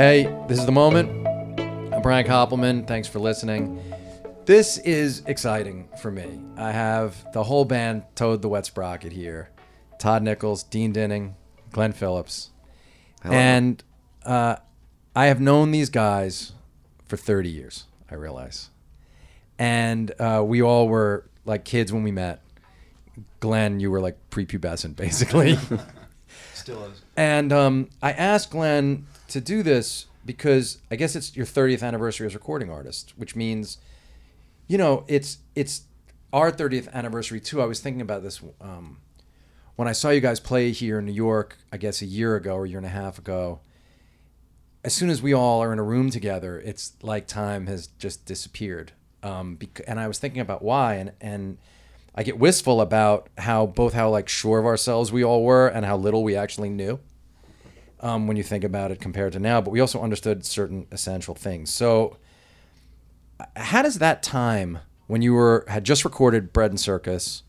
Hey, this is the moment. I'm Brian Koppelman. Thanks for listening. This is exciting for me. I have the whole band Toad the Wet Sprocket here Todd Nichols, Dean Dinning, Glenn Phillips. And uh, I have known these guys for 30 years, I realize. And uh, we all were like kids when we met. Glenn, you were like prepubescent, basically. Still is. And um, I asked Glenn to do this because I guess it's your 30th anniversary as recording artist, which means, you know, it's it's our 30th anniversary too. I was thinking about this um, when I saw you guys play here in New York. I guess a year ago or a year and a half ago. As soon as we all are in a room together, it's like time has just disappeared. Um, bec- and I was thinking about why, and and I get wistful about how both how like sure of ourselves we all were and how little we actually knew um, when you think about it compared to now. But we also understood certain essential things. So, how does that time when you were had just recorded Bread and Circus,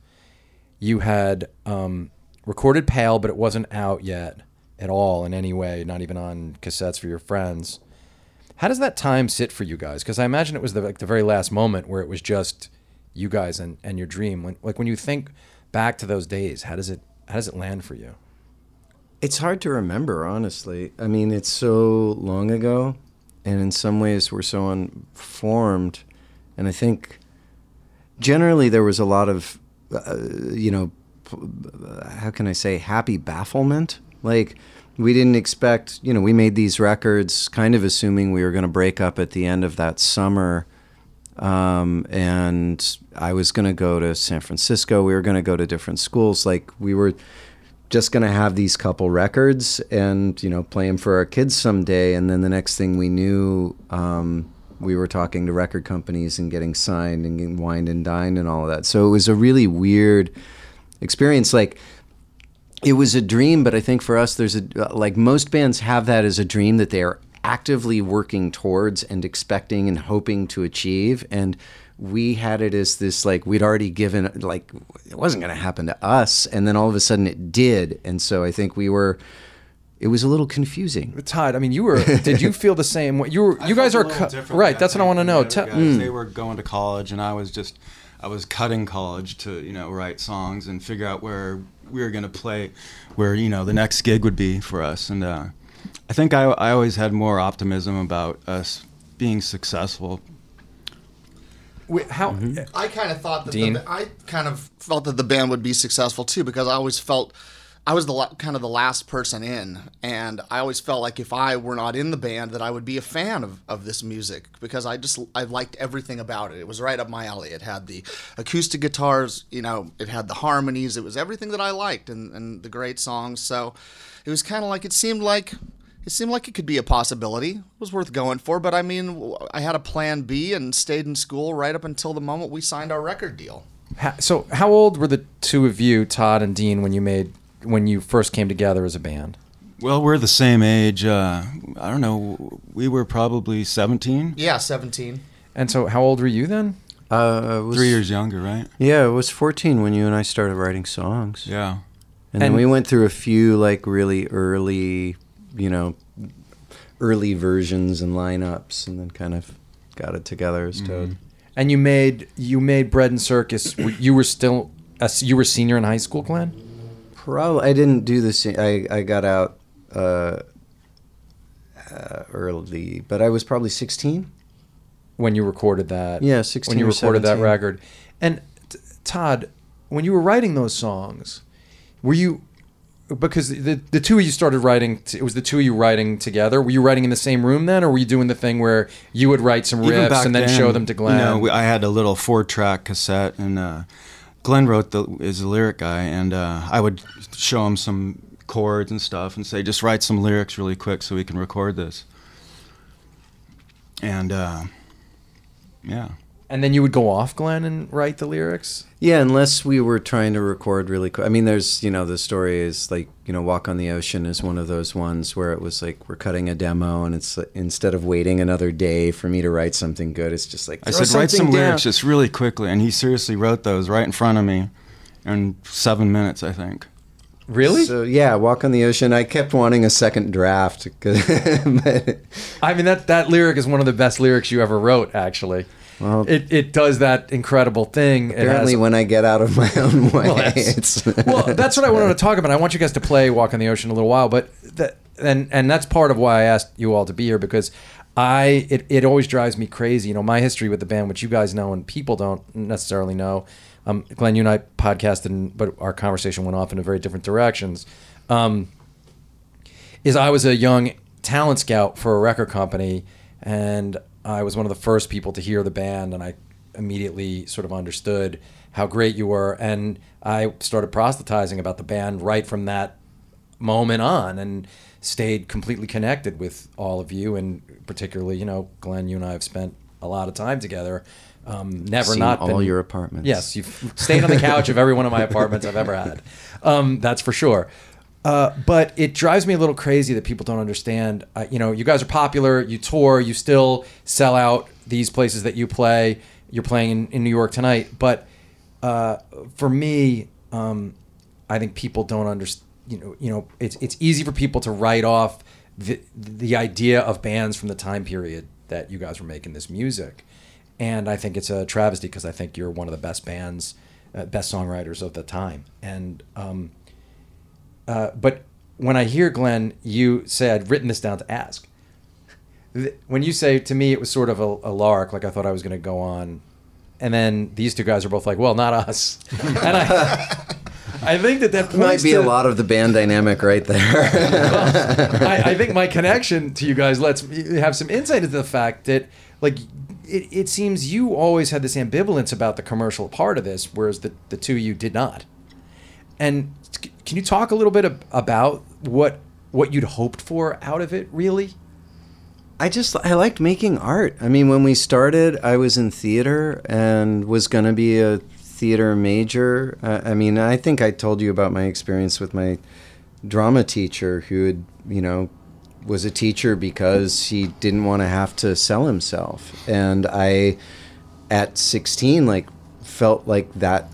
you had um, recorded Pale, but it wasn't out yet at all in any way, not even on cassettes for your friends. How does that time sit for you guys? Because I imagine it was the like the very last moment where it was just you guys and, and your dream. When like when you think back to those days, how does it how does it land for you? It's hard to remember, honestly. I mean, it's so long ago, and in some ways we're so unformed. And I think generally there was a lot of, uh, you know, how can I say, happy bafflement. Like, we didn't expect, you know, we made these records kind of assuming we were going to break up at the end of that summer. Um, and I was going to go to San Francisco. We were going to go to different schools. Like, we were just going to have these couple records and you know play them for our kids someday. And then the next thing we knew um, we were talking to record companies and getting signed and getting wined and dined and all of that. So it was a really weird experience. Like it was a dream but i think for us there's a like most bands have that as a dream that they are actively working towards and expecting and hoping to achieve. And we had it as this like we'd already given like it wasn't going to happen to us and then all of a sudden it did and so i think we were it was a little confusing Todd, I mean, you were. did you feel the same? way? You were. I You guys are a co- right. That's what I want to know. the Te- other guys. They were going to college, and I was just, I was cutting college to you know write songs and figure out where we were going to play, where you know the next gig would be for us. And uh, I think I, I always had more optimism about us being successful. Wait, how? Mm-hmm. I kind of thought that Dean? the, I kind of felt that the band would be successful too because I always felt I was the la- kind of the last person in, and I always felt like if I were not in the band, that I would be a fan of, of this music because I just I liked everything about it. It was right up my alley. It had the acoustic guitars, you know, it had the harmonies. It was everything that I liked and, and the great songs. So it was kind of like it seemed like it seemed like it could be a possibility. It was worth going for, but I mean, I had a plan B and stayed in school right up until the moment we signed our record deal. ha- so, how old were the two of you, Todd and Dean, when you made when you first came together as a band? Well, we're the same age. Uh, I don't know. We were probably 17, Yeah, 17. And so, how old were you then? uh, was, three years younger, right? yeah it was 14 when you and i started writing songs Yeah. and, then And- we went through a few like really early you know early versions and lineups and then kind of got it together as toad And you made you made Bread and Circus. you were still a, s- you were senior in high school, Glenn. Probably, I didn't do the same. I I got out uh, uh, early, but I was probably sixteen. when you recorded that. Yeah, 16 When you or recorded that record. And t- Todd, when you were writing those songs, were you because the the two of you started writing t- it was the two of you writing together. Were you writing in the same room then or were you doing the thing where you would write some Even riffs back and then, show them to Glenn? You know, we, I had a little four-track cassette, and uh, Glenn wrote the is a lyric guy, and uh, I would show him some chords and stuff, and say, just write some lyrics really quick so we can record this. And uh, yeah, and then you would go off Glenn and write the lyrics? Yeah, unless we were trying to record really quick. I mean, there's you know the story is like you know Walk on the Ocean is one of those ones where it was like we're cutting a demo and it's like, instead of waiting another day for me to write something good, it's just like I said, write some down. lyrics just really quickly, and he seriously wrote those right in front of me in seven minutes, I think. Really? So yeah, Walk on the Ocean. I kept wanting a second draft. 'cause- but- I mean that that lyric is one of the best lyrics you ever wrote. Actually, Well- it it does that incredible thing. Apparently, has- when I get out of my own way, Well, that's- it's well, that's what I wanted to talk about. I want you guys to play "Walk on the Ocean" a little while, but that and and that's part of why I asked you all to be here because I it, it always drives me crazy. You know, my history with the band, which you guys know and people don't necessarily know. Um, Glenn, you and I podcasted, and, but our conversation went off in a very different directions. Um, is I was a young talent scout for a record company, and I was one of the first people to hear the band, and I immediately sort of understood how great you were, and I started proselytizing about the band right from that moment on, and stayed completely connected with all of you, and particularly, you know, Glenn, you and I have spent a lot of time together. Um, never Seen not all been, your apartments. Yes, you've stayed on the couch of every one of my apartments I've ever had. Um, that's for sure. Uh, but it drives me a little crazy that people don't understand. Uh, you know, you guys are popular, you tour, you still sell out these places that you play. You're playing in, in New York tonight. But uh, for me, um, I think people don't understand. You know, you know, it's it's easy for people to write off the the idea of bands from the time period that you guys were making this music, and I think it's a travesty because I think you're one of the best bands, uh, best songwriters of the time, and um, uh, but when I hear Glenn, you say I'd written this down to ask. When you say to me, it was sort of a, a lark, like I thought I was going to go on, and then these two guys are both like, "Well, not us," and I, I think that that might be to, a lot of the band dynamic right there. I, I think my connection to you guys lets me have some insight into the fact that, like, it, it seems you always had this ambivalence about the commercial part of this, whereas the, the two of you did not. And c- can you talk a little bit ab- about what what you'd hoped for out of it, really? I just I liked making art. I mean, when we started, I was in theater and was going to be a theater major. Uh, I mean, I think I told you about my experience with my drama teacher who had, you know, was a teacher because he didn't want to have to sell himself. And I at 16 like felt like that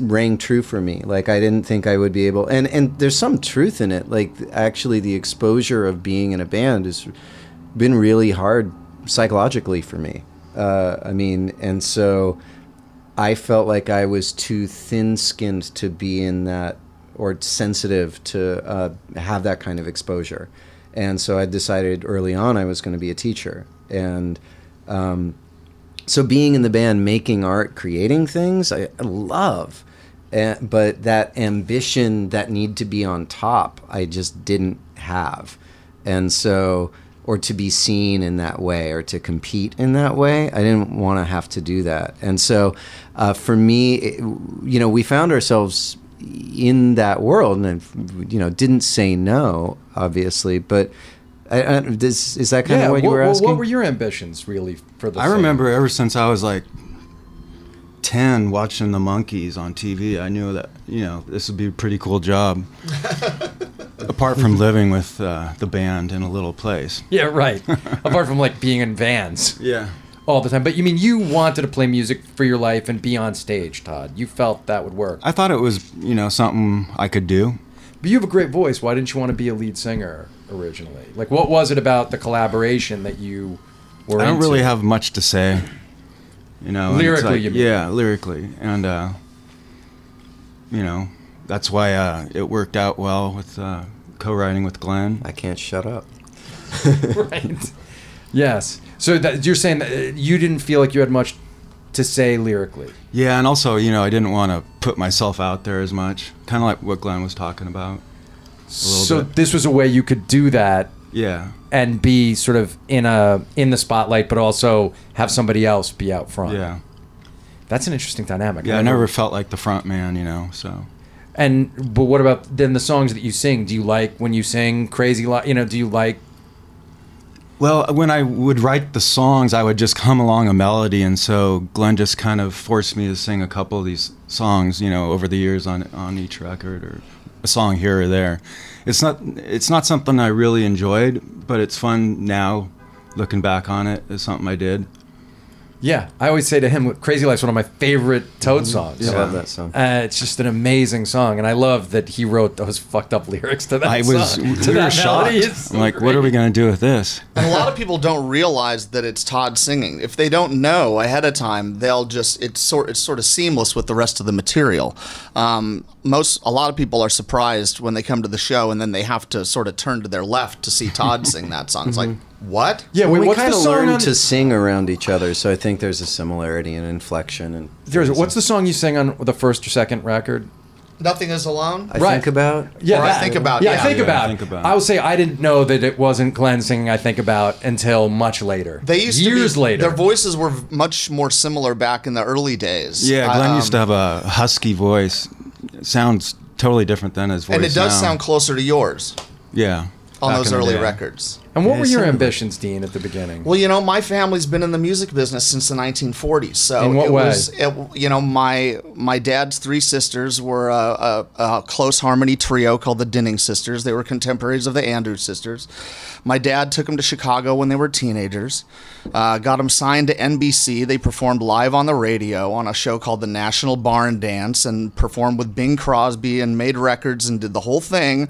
rang true for me. Like i didn't think i would be able and and there's some truth in it. Like actually the exposure of being in a band has been really hard psychologically for me. Uh, i mean and so i felt like i was too thin-skinned to be in that or sensitive to uh, have that kind of exposure. And so i decided early on i was going to be a teacher. And um, so being in the band making art creating things i, I love. And, but that ambition that need to be on top i just didn't have. And so or to be seen in that way or to compete in that way i didn't want to have to do that. And so uh, for me it, you know we found ourselves in that world and you know didn't say no obviously but I, I, this, is that kind of what you were what, asking what were your ambitions, really, for the I thing? remember ever since I was like 10 watching the Monkees on TV, I knew that, you know, this would be a pretty cool job. Apart from living with uh, the band in a little place. Yeah, right. Apart from like being in vans Yeah. all the time, but you mean you wanted to play music for your life and be on stage, Todd? You felt that would work. I thought it was, you know, something I could do. But you have a great voice. Why didn't you want to be a lead singer originally? Like, what was it about the collaboration that you were? I don't into? really have much to say. You know, Lyrically, like- you mean? Yeah, lyrically, and uh, you know, that's why uh, it worked out well with uh, co-writing with Glenn. i can't shut up right. Yes. So that, you're saying that uh, you didn't feel like you had much to say lyrically. Yeah, and also, you know, I didn't want to put myself out there as much. Kind of like what Glenn was talking about. So bit. this was a way you could do that Yeah, and be sort of in a in the spotlight, but also have somebody else be out front. yeah, That's an interesting dynamic. yeah. I never felt like the front man, you know. So And but what about then the songs that you sing? Do you like when you sing crazy? Li- you know, do you like? Well, when I would write the songs, I would just come along a melody, and so Glenn just kind of forced me to sing a couple of these songs, you know, over the years on on each record or a song here or there. It's not it's not something I really enjoyed, but it's fun now, looking back on it as something I did. Yeah, I always say to him, "Crazy Life's one of my favorite Toad songs." Yeah, I love that song. Uh, it's just an amazing song, and I love that he wrote those fucked up lyrics to that song. I was song. we to were shocked. melody. I'm like, what are we gonna do with this? And a lot of people don't realize that it's Todd singing. If they don't know ahead of time, they'll just it's sort it's sort of seamless with the rest of the material. Um, most a lot of people are surprised when they come to the show and then they have to sort of turn to their left to see Todd sing that song. It's like what? Yeah, Well, wait, we what's kind the of song learned on? to sing around each other, so I think there's a similarity in inflection and. There's, what's the song you sang on the first or second record? Nothing is alone. I Right. think about. Yeah, Or I Think About, Yeah, I think Yeah, about. I Think About. I will say I didn't know that it wasn't Glenn singing "I Think About" until much later. They used years to be, later. Their voices were much more similar back in the early days. Yeah, Glenn Um, used to have a husky voice. It sounds totally different than his voice and it does now. sound closer to yours yeah on back those early day. records. and what Yeah, were your some ambitions, Dean, at the beginning? Well, you know, my family's been in the music business since the 1940s. So In what it way? was, it, you know, my my dad's three sisters were a, a, a close harmony trio called the Dinning Sisters. They were contemporaries of the Andrews Sisters. My dad took them to Chicago when they were teenagers. Uh, got them signed to NBC. They performed live on the radio on a show called the National Barn Dance and performed with Bing Crosby and made records and did the whole thing.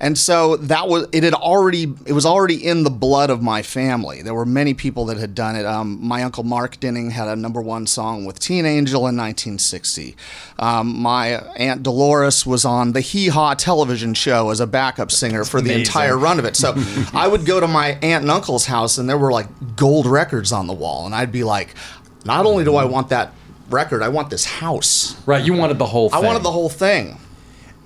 And so that was it had already it was already in the blood of my family. There were many people that had done it. Um, my uncle Mark Dinning had a number one song with Teen Angel in 1960. Um, my aunt Dolores was on the Hee Haw television show as a backup singer for the entire run of it. So I would go to my aunt and uncle's house and there were like gold records on the wall, and I'd be like, not only do I want that record, I want this house. right, you wanted the whole. Thing. I wanted the whole thing.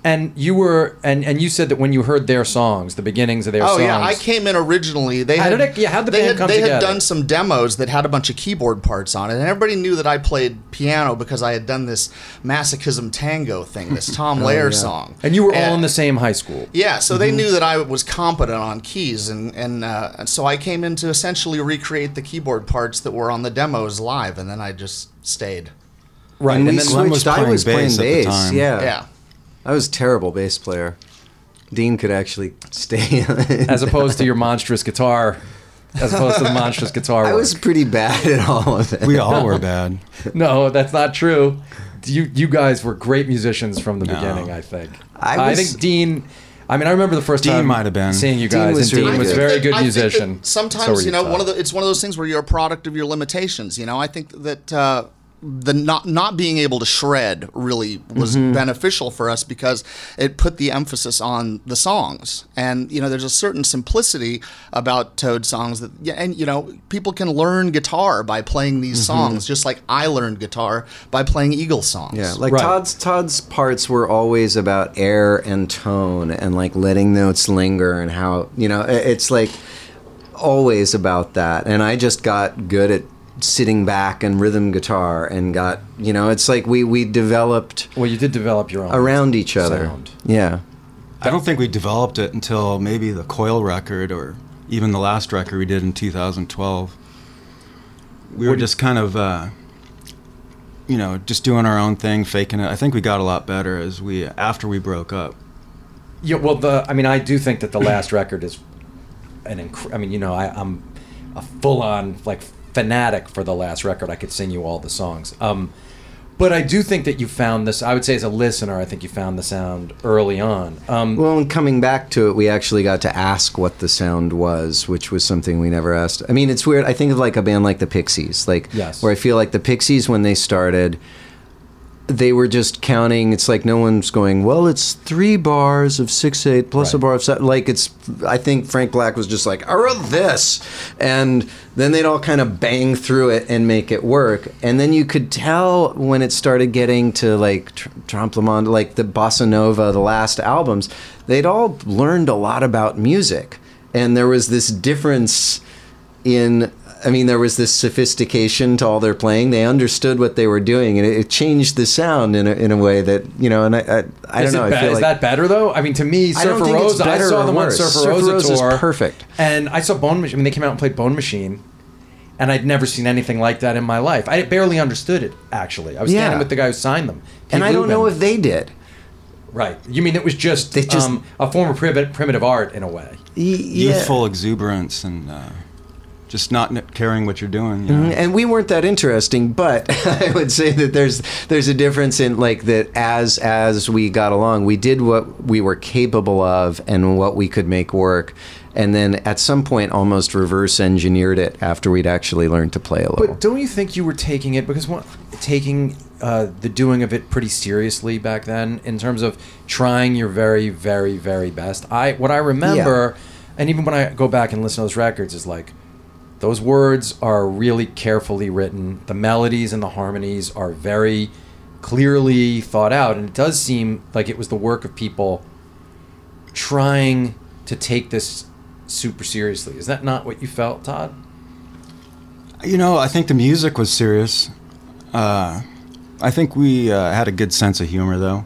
And you were, and and you said that when you heard their songs, the beginnings of their songs. Oh songs. yeah, I came in originally. They How had, did it- yeah, how'd the they band had, come They together? had done some demos that had a bunch of keyboard parts on it, and everybody knew that I played piano because I had done this masochism tango thing, this Tom Lehrer song. And you were all in the same high school. Yeah, so they knew that I was competent on keys, and and, uh, and so I came in to essentially recreate the keyboard parts that were on the demos live, and then I just stayed. Right, And and, we then Glenn was switched. I playing was playing bass at the bass. time. Yeah. Yeah. I was a terrible bass player. Dean could actually stay. as opposed to your monstrous guitar, as opposed to the monstrous guitar. I was pretty bad at all of it. We all were bad. No, that's not true. You you guys were great musicians from the No. beginning. I think. I was- think Dean. I mean, I remember the first Dean time might have been. seeing you Dean guys, was and Dean was a good. very I good think musician. Sometimes So you know, Todd. one of the it's one of those things where you're a product of your limitations. You know, I think that uh, the not not being able to shred really was Mm-hmm. beneficial for us because it put the emphasis on the songs. And you know, there's a certain simplicity about Toad songs that yeah, and you know, people can learn guitar by playing these Mm-hmm. songs, just like I learned guitar by playing Eagle songs. Yeah, like Right. Todd's Todd's parts were always about air and tone and like letting notes linger and how you know it's like always about that. And I just got good at sitting back and rhythm guitar and got you know it's like we we developed well, you did develop your own around each other. sound. Yeah. I don't think we developed it until maybe the Coil record or even the last record we did in 2012. We were just kind of, uh, you know, just doing our own thing, faking it. I think we got a lot better as we after we broke up. Yeah, well, the I mean, I do think that the last record is an. Inc- I mean, you know, I, I'm a full-on like fanatic for the last record. I could sing you all the songs. Um, but I do think that you found this. I would say, as a listener, I think you found the sound early on. Um, Well, and coming back to it, we actually got to ask what the sound was, which was something we never asked. I mean, it's weird. I think of like a band like the Pixies, like Yes. where I feel like the Pixies when they started, they were just counting. It's like no one's going, well, it's three bars of six eight plus a bar of seven. Like it's. I think Frank Black was just like, I wrote this, and then they'd all kind of bang through it and make it work. And then you could tell when it started getting to like Tr- Trompe Monde, like the bossa nova, the last albums, they'd all learned a lot about music, and there was this difference in I mean there was this sophistication to all their playing. They understood what they were doing, and it, it changed the sound in a, in a way that you know. And I I, I don't know. it I feel is like that better though? I mean, to me, I don't Surfer think it's Rose. I better saw or them on worse. Surfer, Surfer Rosa Rose is perfect. And I saw Bone Machine. I mean, they came out and played Bone Machine, and I'd never seen anything like that in my life. I barely understood it. Actually, I was Yeah. standing with the guy who signed them. and Pete I don't know if they did. Right. You mean it was just, just- um, a form of primitive, primitive art in a way? Y- yeah. Youthful exuberance and uh, just not caring what you're doing. You know? and we weren't that interesting but i would say that there's there's a difference in like that as as we got along we did what we were capable of and what we could make work and then at some point almost reverse engineered it after we'd actually learned to play a little But don't you think you were taking it because what taking uh, the doing of it pretty seriously back then in terms of trying your very, very, very best? I what I remember, and even when I go back and listen to those records, is like those words are really carefully written. The melodies and the harmonies are very clearly thought out, and it does seem like it was the work of people trying to take this super seriously. Is that not what you felt, Todd? You know, I think the music was serious. Uh, I think we uh, had a good sense of humor, though.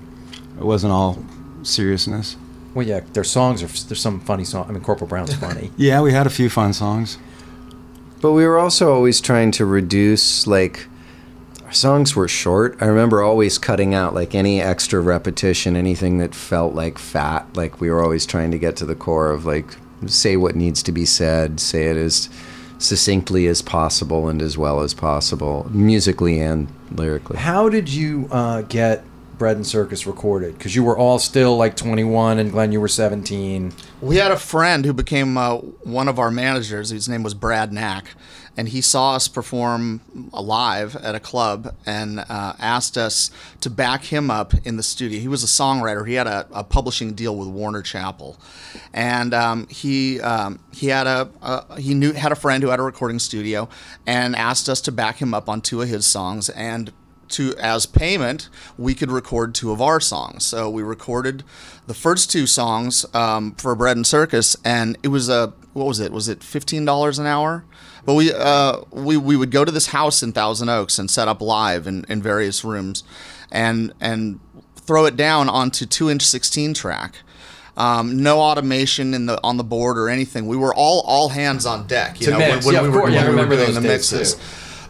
It wasn't all seriousness. Well, yeah, their songs are. There's some funny song. I mean, Corporal Brown's funny. Yeah, we had a few fun songs. But we were also always trying to reduce like our songs were short. I remember always cutting out like any extra repetition, anything that felt like fat. Like we were always trying to get to the core of like say what needs to be said, say it as succinctly as possible and as well as possible, musically and lyrically. How did you uh, get Bread and Circus recorded? Because you were all still like 21, and Glenn, you were 17. We had a friend who became uh, one of our managers. His name was Brad Knack, and he saw us perform live at a club and uh, asked us to back him up in the studio. He was a songwriter. He had a, a publishing deal with Warner Chappell, and um, he um, he had a, a he knew had a friend who had a recording studio, and asked us to back him up on two of his songs and to as payment we could record two of our songs so we recorded the first two songs um, for bread and circus and it was a what was it was it $15 an hour but we uh, we, we would go to this house in thousand oaks and set up live in, in various rooms and and throw it down onto two inch 16 track um, no automation in the on the board or anything. We were all all hands on deck. You To know, mix. when, when Yeah, we were, course. when Yeah, we were doing the mixes. too.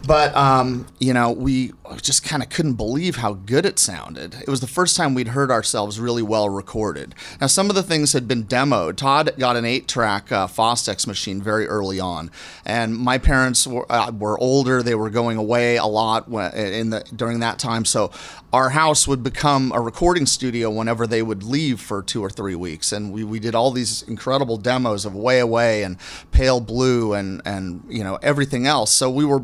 But um, you know, we just kind of couldn't believe how good it sounded. It was the first time we'd heard ourselves really well recorded. Now, some of the things had been demoed. Todd got an eight-track uh, Fostex machine very early on, and my parents were, uh, were older. They were going away a lot in the during that time, so our house would become a recording studio whenever they would leave for two or three weeks. And we, we did all these incredible demos of Way Away and Pale Blue and and you know everything else. So we were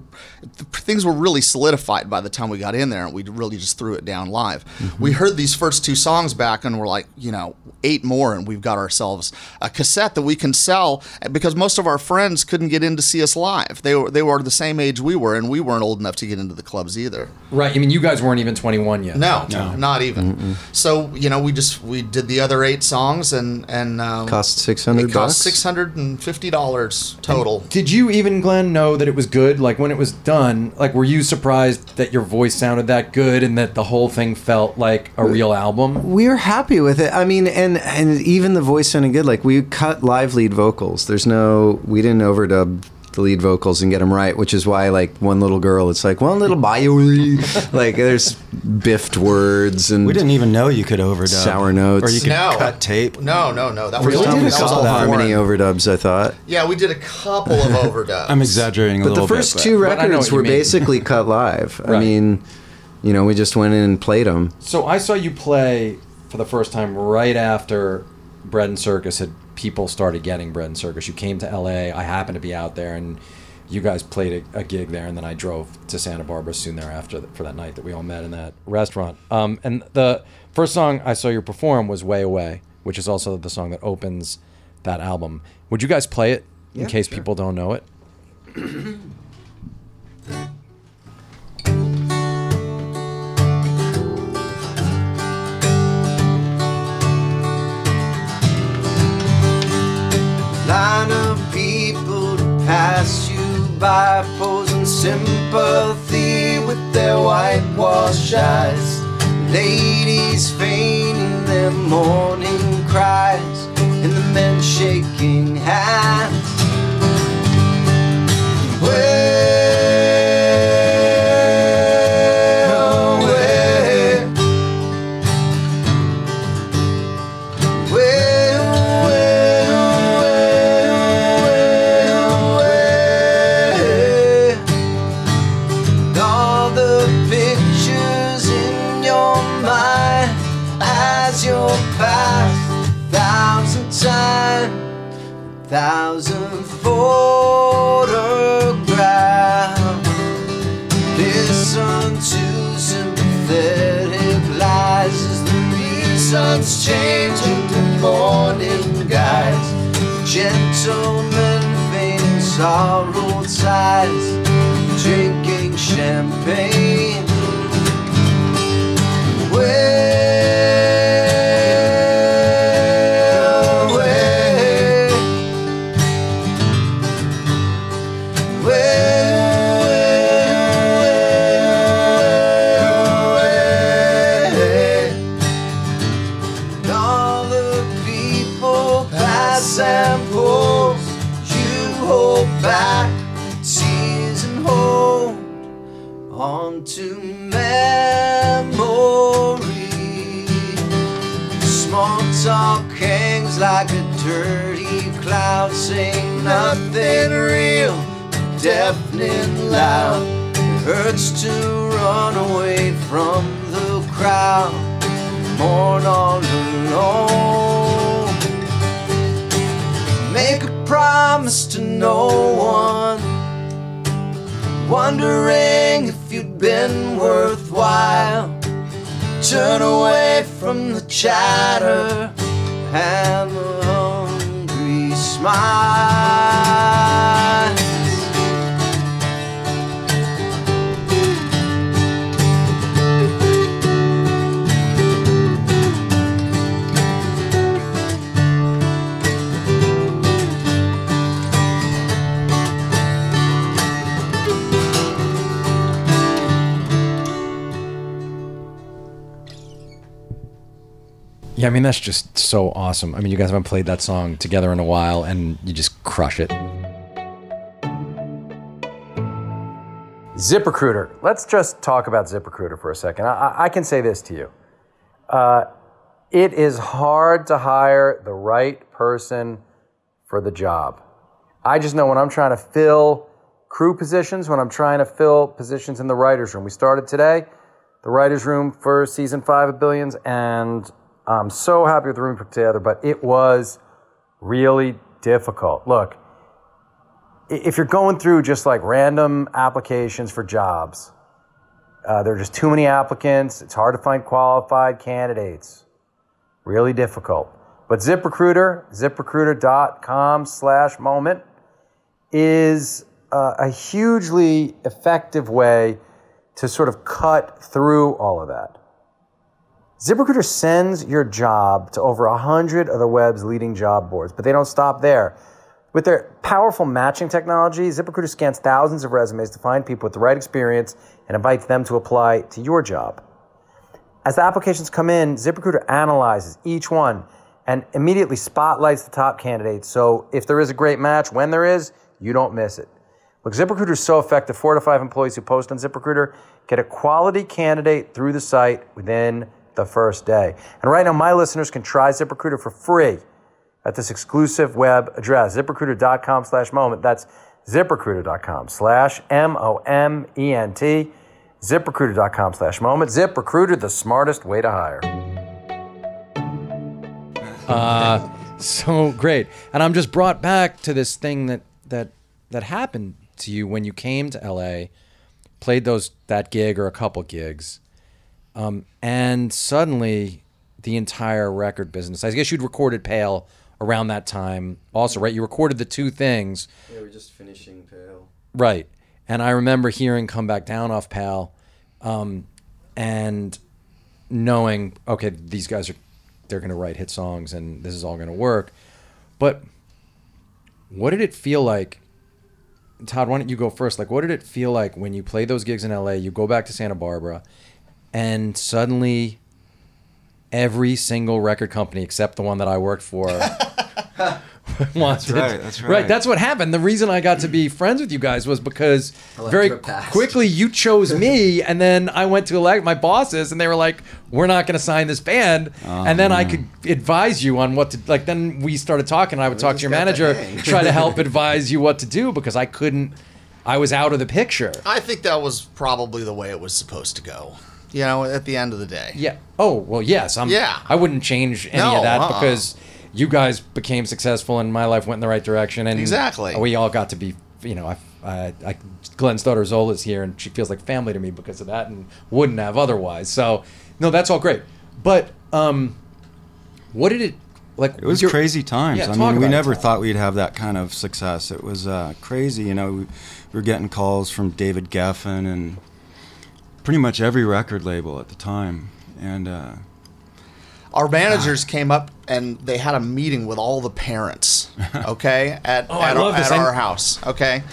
things were really solidified by the time we got in there, and we really just threw it down live. We heard these first two songs back, and we're like, you know, eight more, and we've got ourselves a cassette that we can sell because most of our friends couldn't get in to see us live. They were they were the same age we were, and we weren't old enough to get into the clubs either. Right. I mean, you guys weren't even 21 yet. No, no. not even. So you know, we just we did the other eight songs, and and um, Cost 600 It cost bucks? six hundred and fifty dollars total. Did you even, Glenn, know that it was good? Like when it was done, like were you surprised that your voice sounded that good and that the whole thing felt like a real album? we were happy with it. I mean, and and even the voice sounded good. Like we cut live lead vocals. There's no, we didn't overdub the lead vocals and get them right, which is why like one little girl, it's like one little bio, like there's biffed words and We didn't even know you could overdub. Sour notes. Or you could No. cut tape. No, no, no. That was We did we a that couple harmony overdubs. I thought. Yeah, we did a couple of overdubs. I'm exaggerating a But the little first bit. two but I know records were mean. basically cut live. I mean, you know, we just went in and played them. So I saw you play for the first time right after Bread and Circus had people started getting Bread and Circus. You came to LA. I happened to be out there, and you guys played a, a gig there. And then I drove to Santa Barbara soon thereafter for that night that we all met in that restaurant. Um, and the first song I saw you perform was "Way Away," which is also the song that opens that album. Would you guys play it in Yeah, case sure. people don't know it? by, posing sympathy with their whitewashed eyes. Ladies feigning their morning cries, and the men shaking hands. It hurts to run away from the crowd, mourn all alone. Make a promise to no one wondering if you'd been worthwhile. Turn away from the chatter and the hungry smile. Yeah, I mean that's just so awesome. I mean, you guys haven't played that song together in a while, and you just crush it. ZipRecruiter. Let's just talk about ZipRecruiter for a second. I, I- can say this to you. Uh, it is hard to hire the right person for the job. I just know when I'm trying to fill crew positions, when I'm trying to fill positions in the writer's room. We started today, the writer's room for season five of Billions, and I'm so happy with the room put together, but it was really difficult. Look, if you're going through just like random applications for jobs, uh, there are just too many applicants. It's hard to find qualified candidates. Really difficult. But ZipRecruiter, ziprecruiter.com slash moment, is uh, a hugely effective way to sort of cut through all of that. ZipRecruiter sends your job to over 100 of the web's leading job boards, but they don't stop there. With their powerful matching technology, ZipRecruiter scans thousands of resumes to find people with the right experience and invites them to apply to your job. As the applications come in, ZipRecruiter analyzes each one and immediately spotlights the top candidates. So if there is a great match, when there is, you don't miss it. Look, ZipRecruiter is so effective. Four to five employees who post on ZipRecruiter get a quality candidate through the site within the first day. And right now, my listeners can try ZipRecruiter for free at this exclusive web address, ziprecruiter.com slash moment. That's ziprecruiter.com slash M-O-M-E-N-T, ziprecruiter.com slash moment. ZipRecruiter, the smartest way to hire. Uh, so great. And I'm just brought back to this thing that, that, that happened to you when you came to LA, played those, that gig or a couple gigs, um, and suddenly the entire record business, I guess you'd recorded Pale around that time also, right? You recorded the two things. Yeah, we're just finishing Pale. Right. And I remember hearing Come Back Down off Pale um, and knowing, okay, these guys are, they're going to write hit songs and this is all going to work. But what did it feel like? Todd, why don't you go first? Like, what did it feel like when you played those gigs in LA? You go back to Santa Barbara and suddenly every single record company except the one that I worked for wanted. right, that's right. That's what happened. The reason I got to be friends with you guys was because left very you quickly you chose me, and then I went to elect my bosses, and they were like, "We're not going to sign this band." Oh, and then I could advise you on what to like. Then we started talking. and I would talk to your manager, try to help advise you what to do because I couldn't. I was out of the picture. I think that was probably the way it was supposed to go. You know, at the end of the day. Yeah. Oh well, yes. I'm. Yeah. I wouldn't change any No, of that uh-uh. because you guys became successful, and my life went in the right direction, and Exactly. we all got to be, you know, I, I, I Glenn's daughter Zola's here, and she feels like family to me because of that, and wouldn't have otherwise. So, no, that's all great. But um, what did it like? It was your- crazy times. Yeah, I talk mean, we about it, never Tom. thought we'd have that kind of success. It was uh, crazy. You know, we, we were getting calls from David Geffen and pretty much every record label at the time. And uh, Our managers came up and they had a meeting with all the parents, okay, at, Oh, I at, love our, this. at our house, okay.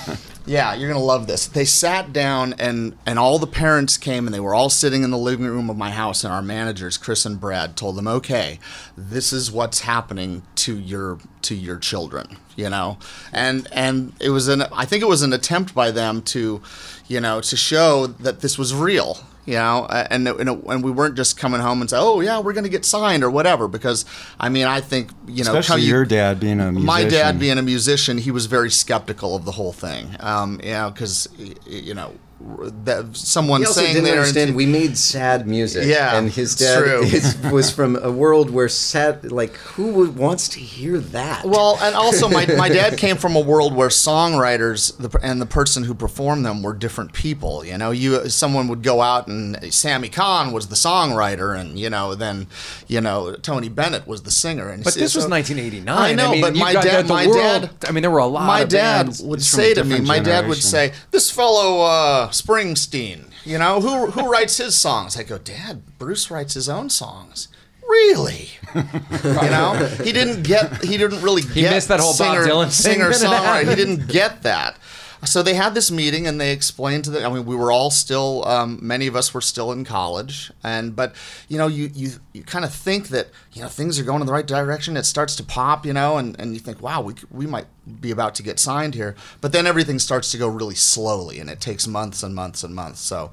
yeah, you're gonna love this. They sat down and and all the parents came and they were all sitting in the living room of my house and our managers, Chris and Brad, told them, okay, this is what's happening to your to your children, you know, and and it was an I think it was an attempt by them to, you know, to show that this was real you know, and and, and we weren't just coming home and say, "Oh yeah, we're going to get signed" or whatever. Because I mean, I think you know, especially come- your dad being a musician. my dad being a musician, he was very skeptical of the whole thing. Um, you know, because you know, that someone He also saying didn't there understand we made sad music. Yeah, and his dad true. is, was from a world where sad. Like, who would, wants to hear that? Well, and also my, my dad came from a world where songwriters the, and the person who performed them were different people. You know, you someone would go out and Sammy Cahn was the songwriter, and you know then you know Tony Bennett was the singer. And But this was 1989. I know, mean, but my got dad, my world- dad, I mean, there were a lot. Of my of dad bands. would It's from a say to me, different my dad would say, "This fellow uh, Springsteen, you know, who who writes his songs?" I go, "Dad, Bruce writes his own songs." Really? you know, he didn't get. He didn't really get. missed that whole Bob Dylan thing singer songwriter. He didn't get that. So they had this meeting and they explained to them. I mean, we were all still. Um, many of us were still in college, and but you know, you you, you kind of think that you know things are going in the right direction. It starts to pop, you know, and, and you think, wow, we we might be about to get signed here. But then everything starts to go really slowly, and it takes months and months and months. So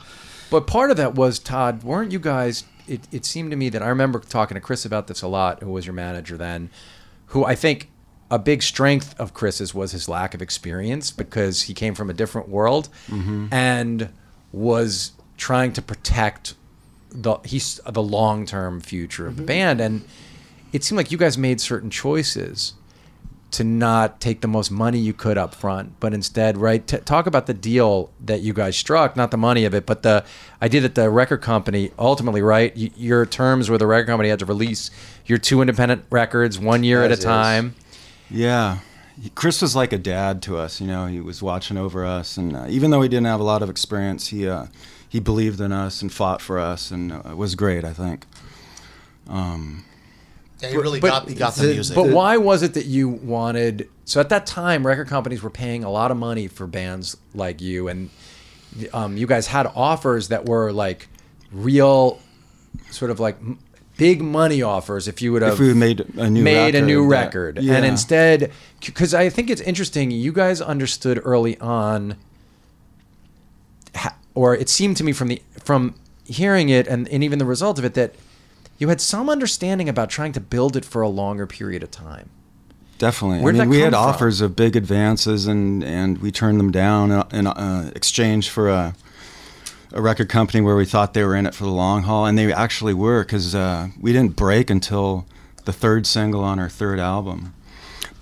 But part of that was Todd. Weren't you guys? It, it seemed to me that I remember talking to Chris about this a lot, who was your manager then, who I think a big strength of Chris's was his lack of experience because he came from a different world mm-hmm. and was trying to protect the he's the long term future of the mm-hmm. band. And it seemed like you guys made certain choices to not take the most money you could up front, but instead, right, t- talk about the deal that you guys struck, not the money of it, but the idea that the record company ultimately, right, y- your terms where the record company had to release your two independent records one year at a time. is. Time. Yeah. Chris was like a dad to us, you know. He was watching over us, and uh, even though he didn't have a lot of experience, he uh, he believed in us and fought for us, and uh, it was great. I think. Um, yeah, he really but got he got the the- music. But why was it that you wanted? So at that time, record companies were paying a lot of money for bands like you, and um, you guys had offers that were like real, sort of like m- big money offers. If you would have if we made a new made a record new that- record, yeah. and instead, because I think it's interesting, you guys understood early on, or it seemed to me from the from hearing it and, and even the result of it that you had some understanding about trying to build it for a longer period of time. Definitely. Where did I mean, we had from? offers of big advances, and, and we turned them down uh, in uh, exchange for a, a record company where we thought they were in it for the long haul, and they actually were because uh, we didn't break until the third single on our third album.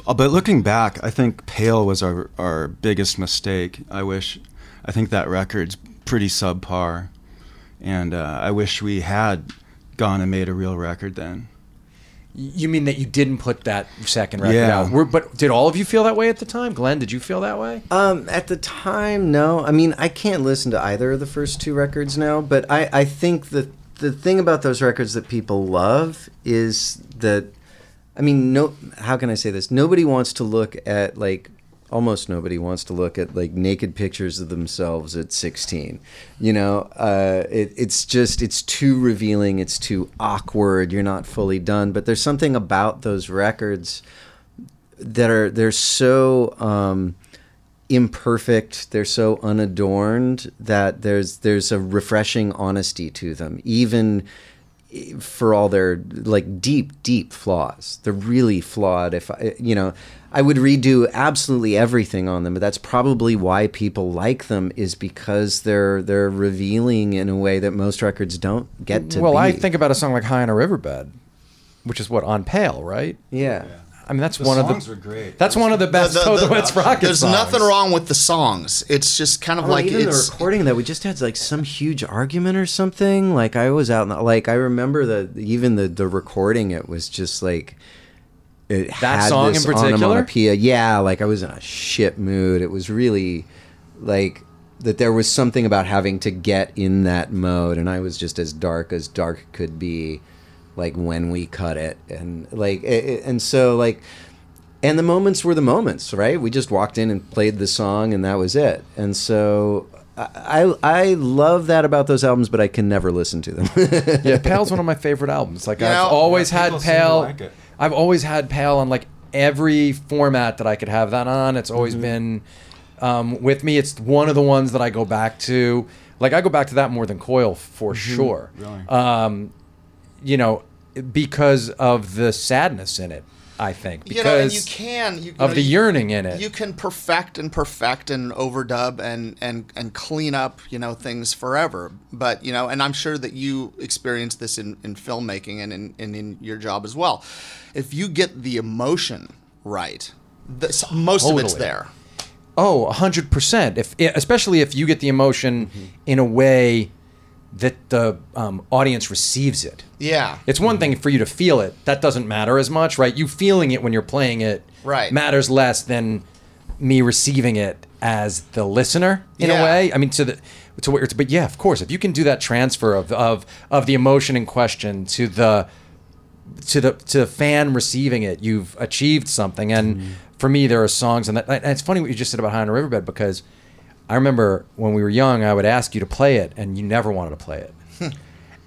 Uh, But looking back, I think Pale was our, our biggest mistake. I wish, I think that record's pretty subpar, and uh, I wish we had gone and made a real record then. You mean that you didn't put that second record Yeah. out? Were, but did all of you feel that way at the time? Glenn, did you feel that way? Um, at the time, no. I mean, I can't listen to either of the first two records now, but I, I think that the thing about those records that people love is that, I mean, no, how can I say this? Nobody wants to look at like, almost nobody wants to look at like naked pictures of themselves at 16. You know, uh, it, it's just, it's too revealing, it's too awkward, you're not fully done. But there's something about those records that are they're so um, imperfect they're so unadorned that there's there's a refreshing honesty to them even for all their like deep deep flaws they're really flawed if I, you know i would redo absolutely everything on them but that's probably why people like them is because they're they're revealing in a way that most records don't get to well, be. I think about a song like "High on a Riverbed." which is what on Pale, right? Yeah. I mean, that's The one of songs the. were great. That's one of the best The- the- Toto the- It's Rocket There's songs. nothing wrong with the songs. It's just kind of Oh, like even it's the recording that we just had like some huge argument or something. Like I was out, in the, like I remember the even the the recording. It was just like it That had song in this particular? onomatopoeia. Yeah, like I was in a shit mood. It was really like that. There was something about having to get in that mode, and I was just as dark as dark could be. Like when we cut it, and like it, it- and so like and the moments were the moments, right? We just walked in and played the song, and that was it. And so I I, I love that about those albums, but I can never listen to them. Yeah, Pale's one of my favorite albums. Like You I've always Yeah, had people seem to Pale. like. I've always had Pale on like every format that I could have that on. It's Mm-hmm. always been um, with me. It's one of the ones that I go back to. Like I go back to that more than Coil for sure. Mm-hmm. Really? Um, you know, because of the sadness in it. I think because you know, and you can you, you of know, the you- yearning in it. You can perfect and perfect and overdub and and and clean up, you know, things forever. But you know, and I'm sure that you experience this in, in filmmaking and in, and in your job as well. If you get the emotion right, this, most of it's Totally. there. Oh, hundred percent. If especially if you get the emotion Mm-hmm. in a way that the um, audience receives it. Yeah. It's one thing for you to feel it. That doesn't matter as much, right? You feeling it when you're playing it Right. matters less than me receiving it as the listener in Yeah. a way. I mean, to the to what you're. But yeah, of course, if you can do that transfer of of of the emotion in question to the to the to the fan receiving it, you've achieved something. And for me, there are songs, and, that, and it's funny what you just said about High on a Riverbed because I remember when we were young, I would ask you to play it, and you never wanted to play it. Hmm.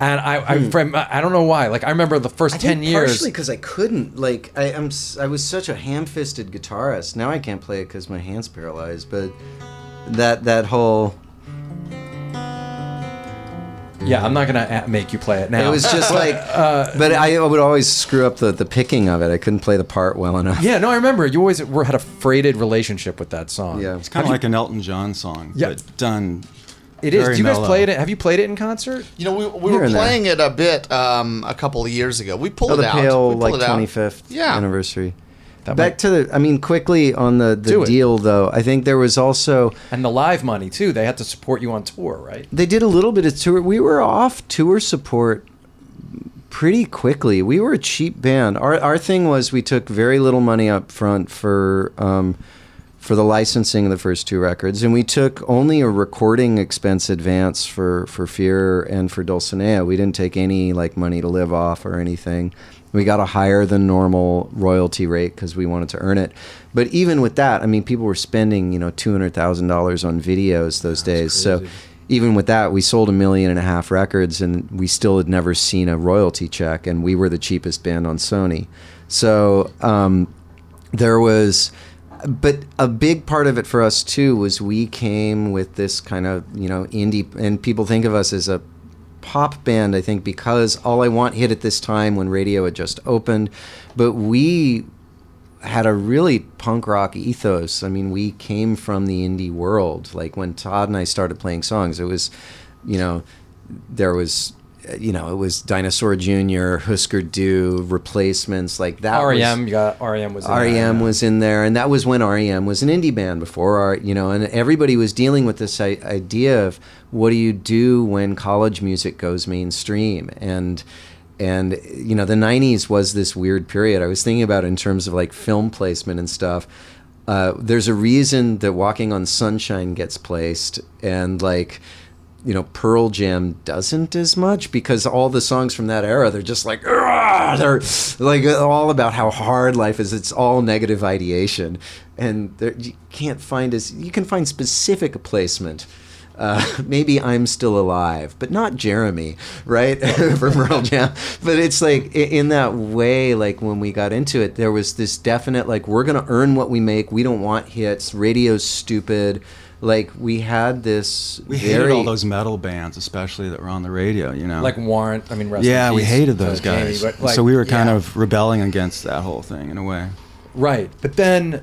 And I, I, hmm. from, I don't know why. Like I remember the first I ten think years. partially because I couldn't. Like I, I'm, s- I was such a ham-fisted guitarist. Now I can't play it because my hands paralyzed. But that that whole Yeah, I'm not gonna a- make you play it now. it was just like. uh, but I would always screw up the the picking of it. I couldn't play the part well enough. yeah, no, I remember you always were, had a freighted relationship with that song. Yeah. It's kind of like an Elton John song, Yeah. but done. it is. very Do you guys mellow. play it? Have you played it in concert? You know, we, we Here were and there. playing it a bit um, a couple of years ago. We pulled Oh, it the out. We pale pulled like it out. 25th Yeah. anniversary. That Back might- to the. I mean, quickly on the the Do it. deal though. I think there was also and the live money too. They had to support you on tour, right? they did a little bit of tour. We were off tour support pretty quickly. We were a cheap band. Our our thing was we took very little money up front for um, for the licensing of the first two records, and we took only a recording expense advance for for Fear and for Dulcinea. We didn't take any like money to live off or anything. We got a higher than normal royalty rate because we wanted to earn it. But even with that, I mean, people were spending you know two hundred thousand dollars on videos those days. So even with that, we sold a million and a half records, and we still had never seen a royalty check, and we were the cheapest band on Sony. So um, there was, but a big part of it for us too was we came with this kind of you know indie, and people think of us as a pop band, I think, because All I Want hit at this time when radio had just opened, but we had a really punk rock ethos. I mean, we came from the indie world. Like when Todd and I started playing songs, it was, you know, there was, you know, it was Dinosaur Jr., Husker Du, replacements like that. REM, you got REM was in there. REM was in there, and that was when REM was an indie band before our, you know, and everybody was dealing with this idea of what do you do when college music goes mainstream, and and you know the '90s was this weird period. I was thinking about it in terms of like film placement and stuff. Uh, there's a reason that Walking on Sunshine gets placed, and like you know Pearl Jam doesn't as much because all the songs from that era they're just like they're like all about how hard life is. It's all negative ideation, and there, you can't find as you can find specific placement. Uh, maybe I'm still alive, but not Jeremy, right? From Pearl Jam. But it's like in that way, like when we got into it, there was this definite like we're gonna earn what we make. We don't want hits. Radio's stupid. Like we had this. We very, hated all those metal bands, especially that were on the radio. You know, like Warrant. I mean, rest yeah, we hated those guys. but, like, so we were kind yeah. of rebelling against that whole thing in a way. right. But then,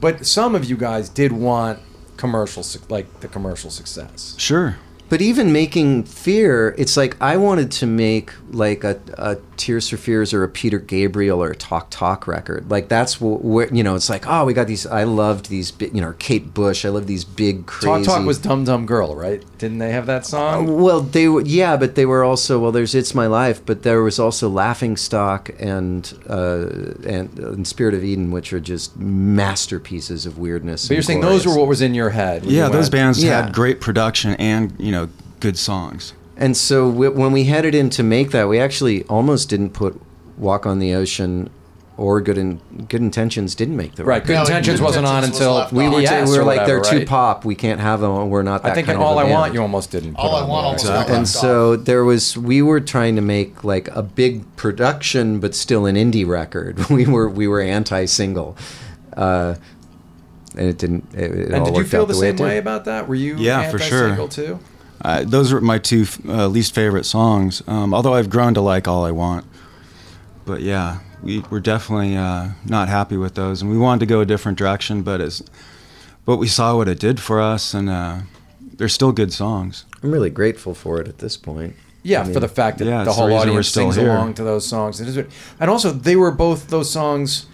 but some of you guys did want commercial, like the commercial success. Sure. But even making Fear, it's like I wanted to make like a, a Tears for Fears or a Peter Gabriel or a Talk Talk record. Like that's where you know it's like oh we got these. I loved these you know Kate Bush. I love these big crazy. Talk Talk was dumb dumb Girl, right? Didn't they have that song? Well, they were yeah, but they were also well. There's It's My Life, but there was also Laughing Stock and uh, and, and Spirit of Eden, which are just masterpieces of weirdness. But you're and saying those were what was in your head. Yeah, you those went- bands Yeah. had great production and you know good songs. And so w- when we headed in to make that, we actually almost didn't put "Walk on the Ocean" or "Good in, Good Intentions" didn't make the Right, record. Good No, Intentions Good wasn't on Intentions was until left We off. were, ES we were or like they're whatever, too pop. We can't have them. We're not that I think in kind of All a I band. Want, you almost didn't. Put All I on Want there. almost Exactly. and so there was we were trying to make like a big production but still an indie record we were we were anti-single uh, and it didn't it, it And all did you feel the the way same it way about that? Were you Yeah, for sure. anti-single too? Uh, those are my two uh, least favorite songs. Um, although I've grown to like All I Want, but yeah, we were definitely uh, not happy with those, and we wanted to go a different direction. But as but we saw what it did for us, and uh, they're still good songs. i'm really grateful for it at this point Yeah, I mean, for the fact that yeah, the it's the whole audience still sings here. along to those songs. It is, and also they were both those songs.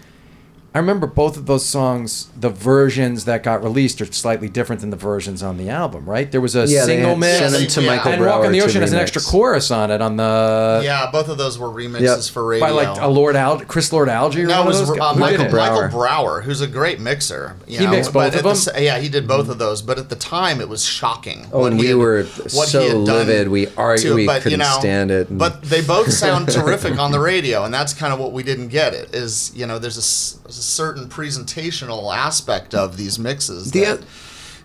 I remember both of those songs. The versions that got released are slightly different than the versions on the album, right? There was a yeah they single had mix, sent them to Yeah. michael and Walk on the Ocean has an extra chorus on it on the yeah, both of those were remixes Yep. for radio. by like a Lord Al, Chris Lord Alge. or No, one it was of those uh, guys? Who did Michael. Brauer. Michael Brauer, who's a great mixer. you He know, mixed both of at the them? yeah, he did both of those. But at the time, it was shocking. Oh, what and we had- were what so he had done livid. We argu- to- we but, couldn't know, stand it, and- But they both sound terrific on the radio, and that's kind of what we didn't get. It is you know, there's a s- a, certain presentational aspect of these mixes The- that.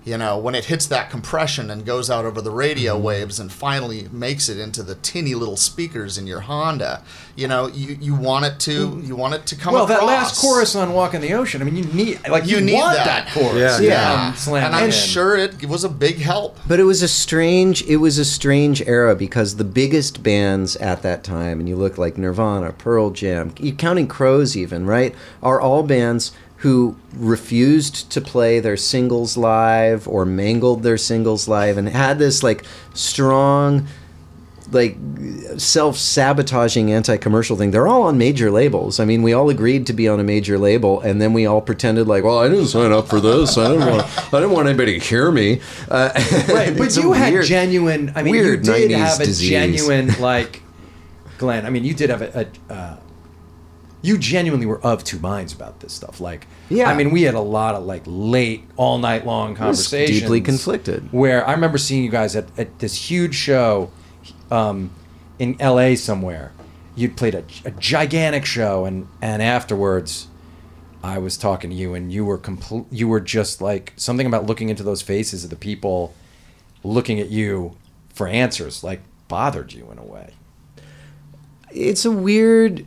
You know, when it hits that compression and goes out over the radio Mm-hmm. waves and finally makes it into the tinny little speakers in your Honda, you know, you, you want it to you want it to come up. Well, across. that last chorus on "Walk in the Ocean." I mean, you need like you, You need want that. that, chorus. Yeah. to Yeah, slam and I'm in. sure it was a big help. But it was a strange it was a strange era because the biggest bands at that time, and you look like Nirvana, Pearl Jam, counting Crows even, right? Are all bands who refused to play their singles live or mangled their singles live and had this like strong like self-sabotaging anti-commercial thing. They're all on major labels. I mean we all agreed to be on a major label and then we all pretended like well i didn't sign up for this. I didn't want i didn't want anybody to hear me. Uh, right but you had weird- genuine i mean you did 90s have a disease. genuine like glen i mean you did have a, a uh, you genuinely were of two minds about this stuff like Yeah. i mean we had a lot of like late all night long conversations deeply conflicted. where i remember seeing you guys at, at this huge show um, in la somewhere you'd played a, a gigantic show and and afterwards I was talking to you, and you were complete. You were just like something about looking into those faces of the people, looking at you for answers, like bothered you in a way. it's a weird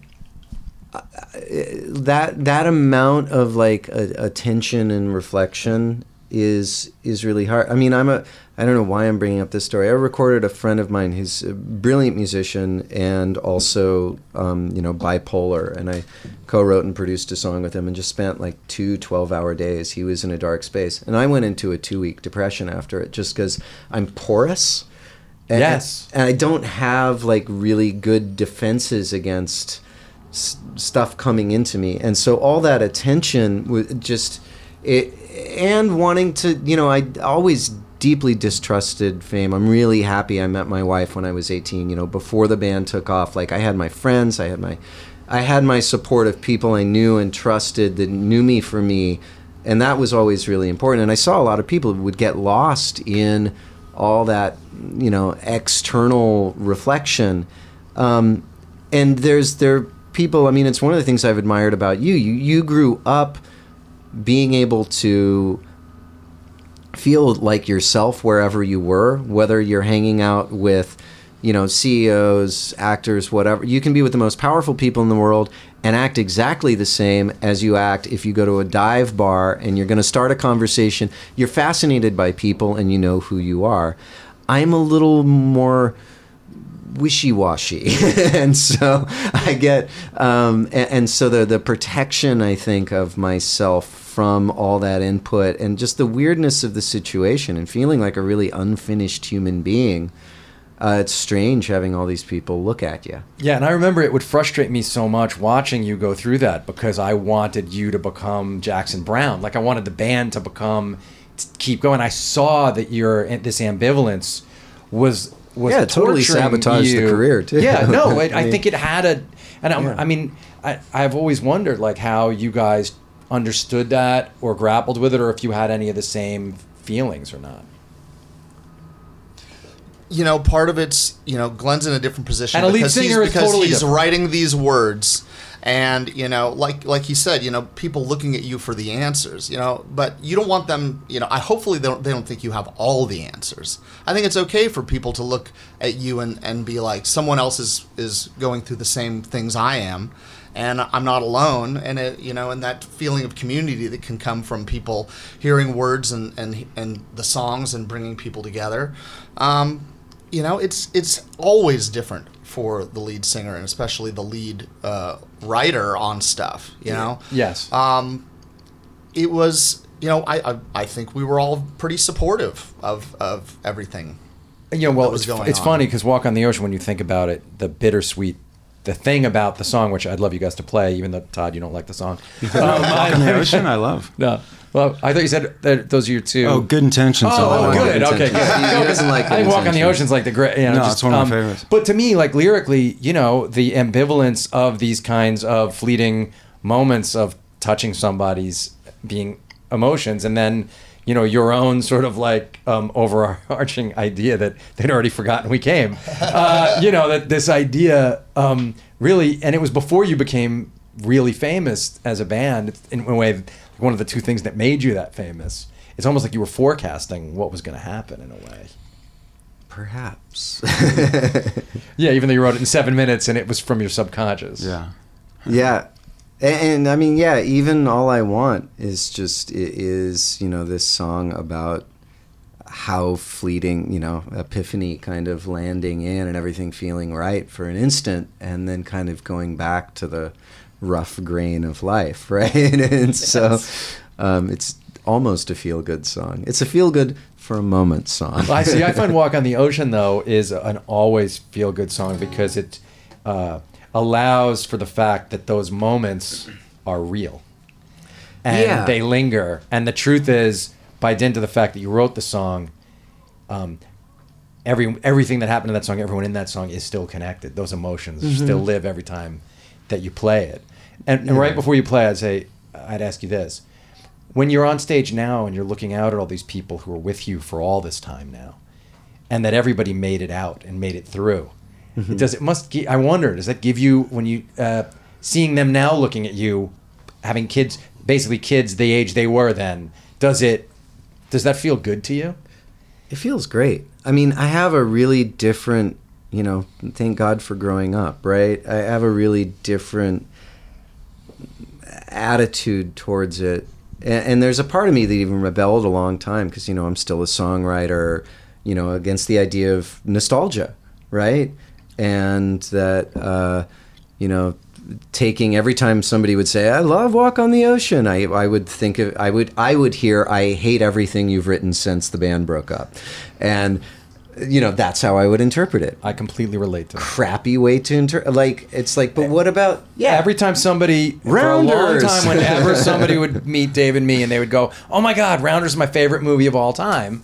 that that amount of like attention and reflection is is really hard. I mean, I'm a I don't know why I'm bringing up this story. I recorded a friend of mine who's a brilliant musician and also um, you know bipolar, and I co-wrote and produced a song with him and just spent like two 12-hour days. He was in a dark space, and I went into a two-week depression after it just because I'm porous. And, Yes. and I don't have like really good defenses against stuff coming into me, and so all that attention was just it, and wanting to, you know, I always deeply distrusted fame. I'm really happy I met my wife when I was 18. You know, before the band took off, like I had my friends, I had my, I had my support of people I knew and trusted that knew me for me, and that was always really important. And I saw a lot of people would get lost in all that, you know, external reflection. Um, and there's there people. I mean, it's one of the things I've admired about you. You you grew up being able to feel like yourself wherever you were, whether you're hanging out with, you know, CEOs, actors, whatever. You can be with the most powerful people in the world and act exactly the same as you act if you go to a dive bar and you're going to start a conversation. You're fascinated by people and you know who you are. I'm a little more wishy-washy and so i get um, and, and so the the protection i think of myself from all that input and just the weirdness of the situation and feeling like a really unfinished human being uh, it's strange having all these people look at you Yeah, and I remember it would frustrate me so much watching you go through that because I wanted you to become Jackson Browne. Like I wanted the band to become to keep going. I saw that your this ambivalence was Yeah, totally sabotaged the career, too. Yeah, no, I, I I think it had a, and I'm, Yeah. I mean, I I've always wondered like how you guys understood that or grappled with it, or if you had any of the same feelings or not. You know, part of it's you know Glen's in a different position And because singer he's, is because totally he's different. writing these words, and you know, like like he said, you know, people looking at you for the answers, you know, but you don't want them, you know. I hopefully they don't they don't think you have all the answers. I think it's okay for people to look at you and and be like, someone else is is going through the same things I am. And I'm not alone, and it, you know, and that feeling of community that can come from people hearing words and and and the songs and bringing people together. Um, you know, it's it's always different for the lead singer and especially the lead uh, writer on stuff. You know, Yes. um, it was. You know, I, I I think we were all pretty supportive of of everything. you know, well, was it's, going it's funny because Walk on the Ocean, when you think about it, the bittersweet, the thing about the song, which I'd love you guys to play, even though Todd, you don't like the song. Um, Walk on the ocean, I love. No, well, I thought you said that those are your two. Oh, good intentions. Oh, oh, good. Good Okay, good. He- he doesn't like I good think Walk on the. Ocean's like the great. You know, No, just, it's one of my um, favorites. But to me, like lyrically, you know, the ambivalence of these kinds of fleeting moments of touching somebody's being emotions, and then you know your own sort of like um, overarching idea that they'd already forgotten we came. Uh, you know that this idea um, really, and it was before you became really famous as a band. In a way, one of the two things that made you that famous. It's almost like you were forecasting what was going to happen in a way. perhaps Yeah, even though you wrote it in seven minutes and it was from your subconscious. Yeah. yeah and, and i mean yeah even all i want is just is you know this song about how fleeting you know epiphany kind of landing in and everything feeling right for an instant and then kind of going back to the rough grain of life right? And so um, it's almost a feel good song. It's a feel good for a moment song. I see. I find "Walk on the Ocean" though is an always feel good song because it uh, allows for the fact that those moments are real and Yeah. they linger. And the truth is, by dint of the fact that you wrote the song, um, every everything that happened in that song, everyone in that song is still connected. Those emotions still live every time that you play it. And, and right before you play, I'd say, I'd ask you this: when you're on stage now and you're looking out at all these people who are with you for all this time now, and that everybody made it out and made it through, it does it must? gi- I wonder, does that give you when you uh, seeing them now looking at you, having kids, basically kids the age they were then? Does it? Does that feel good to you? It feels great. I mean, I have a really different, you know, thank God for growing up, right? I have a really different attitude towards it. And, and there's a part of me that even rebelled a long time because, you know, I'm still a songwriter, you know, against the idea of nostalgia, right? And that, uh, you know, taking every time somebody would say, "I love Walk on the Ocean," I I would think of I would I would hear, "I hate everything you've written since the band broke up," and you know that's how I would interpret it. I completely relate to that. Crappy way to interpret. Like it's like, but what about Yeah, every time somebody for a long Rounders. time, whenever somebody would meet Dave and me, and they would go, "Oh my God, Rounders is my favorite movie of all time,"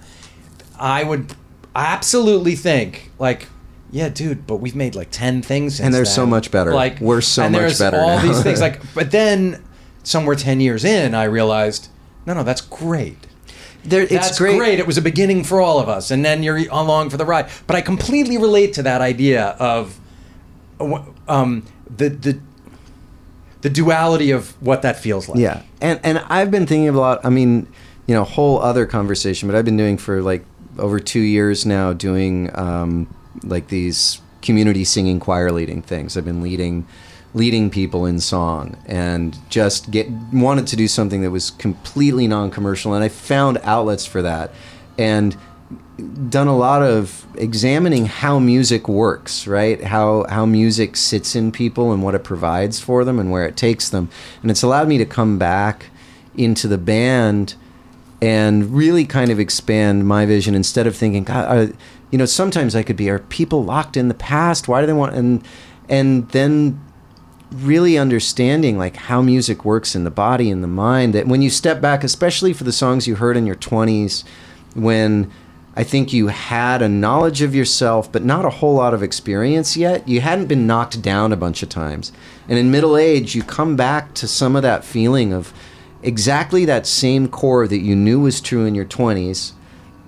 I would absolutely think like. Yeah, dude, but we've made like ten things, since And they're then." so much better. Like We're so and much there's better All now. these things, like, but then somewhere ten years in, I realized, no, no, that's great. there, it's That's great. great. It was a beginning for all of us, and then you're along for the ride. But I completely relate to that idea of um, the the the duality of what that feels like. Yeah, and and I've been thinking a lot. I mean, you know, whole other conversation, but I've been doing for like over two years now, doing um, like these community singing choir leading things. I've been leading leading people in song and just get wanted to do something that was completely non-commercial and I found outlets for that and done a lot of examining how music works, right? How how music sits in people and what it provides for them and where it takes them. And it's allowed me to come back into the band and really kind of expand my vision instead of thinking, God, are, you know, sometimes I could be, are people locked in the past? Why do they want and and then really understanding like how music works in the body and the mind that when you step back especially for the songs you heard in your 20s when I think you had a knowledge of yourself, but not a whole lot of experience yet. You hadn't been knocked down a bunch of times. And in middle age, you come back to some of that feeling of exactly that same core that you knew was true in your 20s,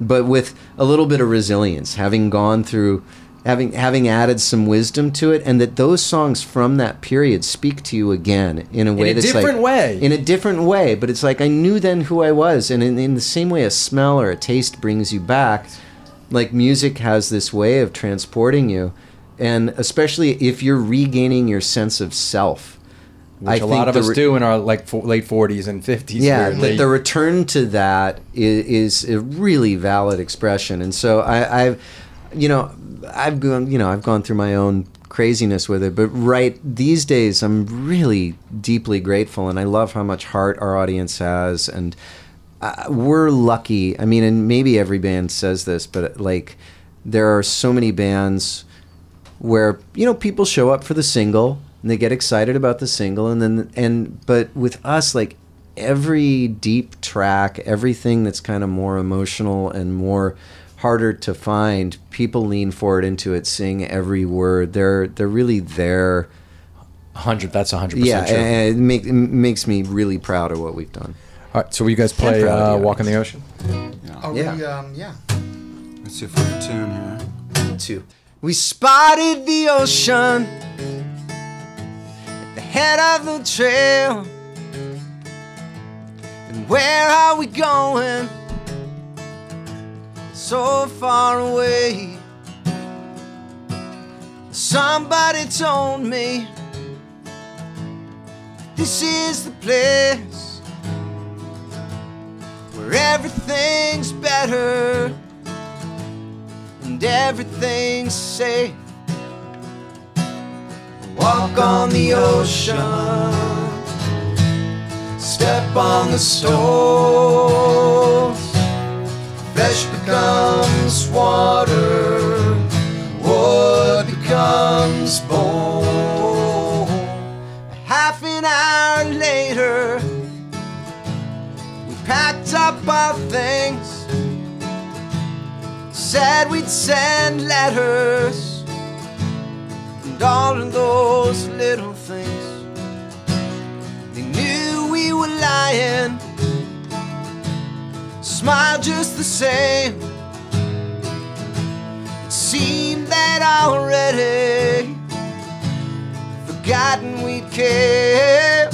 but with a little bit of resilience, having gone through having having added some wisdom to it and that those songs from that period speak to you again in a way a that's different like, way. in a different way but it's like i knew then who i was and in, in the same way a smell or a taste brings you back like music has this way of transporting you and especially if you're regaining your sense of self Which a lot of us re- do in our like fo- late 40s and 50s. yeah weirdly. the, the return to that is, is a really valid expression and so I, i've you know i've gone you know i've gone through my own craziness with it but right these days i'm really deeply grateful and i love how much heart our audience has and uh, we're lucky i mean and maybe every band says this but like there are so many bands where you know people show up for the single and they get excited about the single and then and but with us like every deep track everything that's kind of more emotional and more harder to find people lean forward into it sing every word they're they're really there 100. That's 100% yeah true. and it, make, it makes me really proud of what we've done All right, so will you guys play proud uh. Walk on the Ocean? Are Yeah. we, um, yeah. Let's see if we can tune here. two. We spotted the ocean at the head of the trail. And where are we going? So far away. Somebody told me this is the place where everything's better and everything's safe. Walk on the ocean, step on the stones. Flesh becomes water, wood becomes bone. Half an hour later, we packed up our things said we'd send letters all of those little things. They knew we were lying, smiled just the same. It seemed that already forgotten we'd care.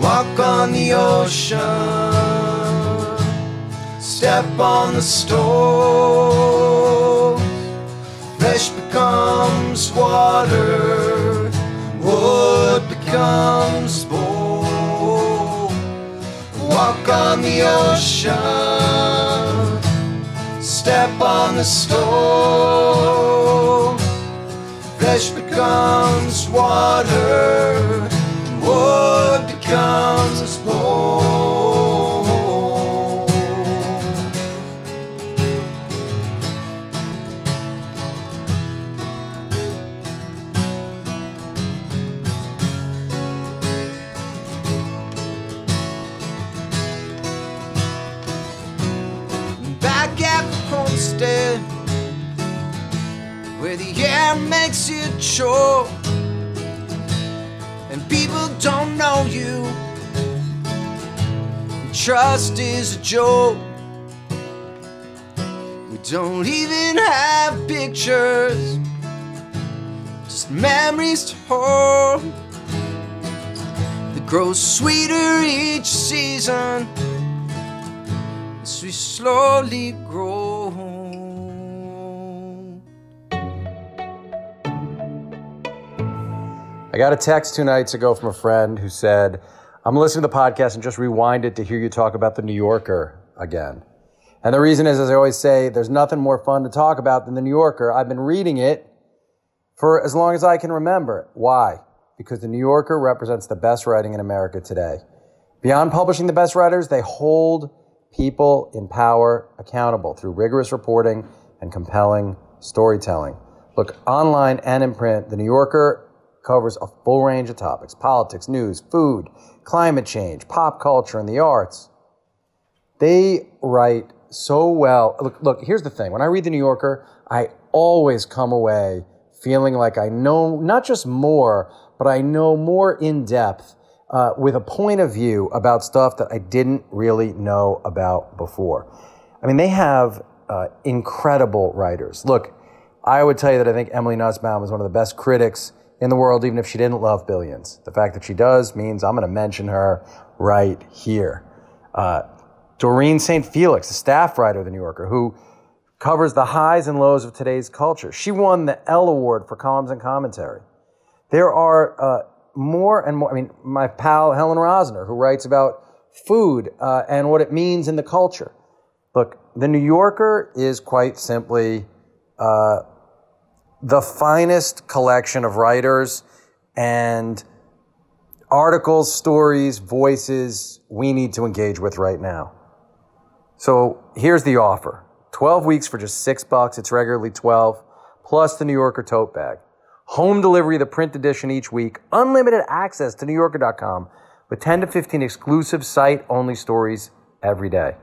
Walk on the ocean step on the stove. Flesh becomes water, wood becomes bone. Walk on the ocean, step on the stove. Flesh becomes water, wood becomes bone. Where the air makes you choke and people don't know you. Trust is a joke. We don't even have pictures just memories to hold. That grow sweeter each season as we slowly grow. I got a text two nights ago from a friend who said, I'm listening to the podcast and just rewind it to hear you talk about the New Yorker again. And the reason is, as I always say, there's nothing more fun to talk about than the New Yorker. I've been reading it for as long as I can remember. Why? Because the New Yorker represents the best writing in America today. Beyond publishing the best writers, they hold people in power accountable through rigorous reporting and compelling storytelling. Look, online and in print, the New Yorker covers a full range of topics politics, news, food, climate change, pop culture, and the arts. They write so well. Look, look, here's the thing. When I read the New Yorker, I always come away feeling like I know not just more, but I know more in depth uh, with a point of view about stuff that I didn't really know about before. I mean, they have uh, incredible writers. Look, I would tell you that I think Emily Nussbaum is one of the best critics in the world, even if she didn't love Billions. The fact that she does means I'm going to mention her right here. Uh, Doreen St. Felix, a staff writer of The New Yorker, who covers the highs and lows of today's culture. She won the Ellie Award for columns and commentary. There are uh, more and more. I mean, my pal Helen Rosner, who writes about food uh, and what it means in the culture. Look, The New Yorker is quite simply uh, the finest collection of writers and articles, stories, voices we need to engage with right now. So here's the offer 12 weeks for just six bucks. It's regularly 12, plus the New Yorker tote bag. Home delivery of the print edition each week, unlimited access to NewYorker.com with 10 to 15 exclusive site only stories every day.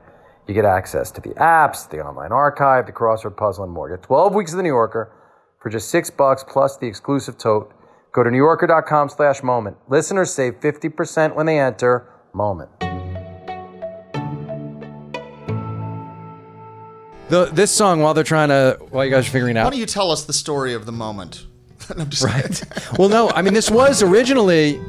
You get access to the apps, the online archive, the crossword puzzle, and more. Get 12 weeks of the New Yorker for just six bucks plus the exclusive tote. Go to NewYorker.com slash moment. Listeners save 50% when they enter moment. The, this song, while they're trying to, while you guys are figuring Why out, Why don't you tell us the story of the moment? I'm just right? well, no, I mean this was originally,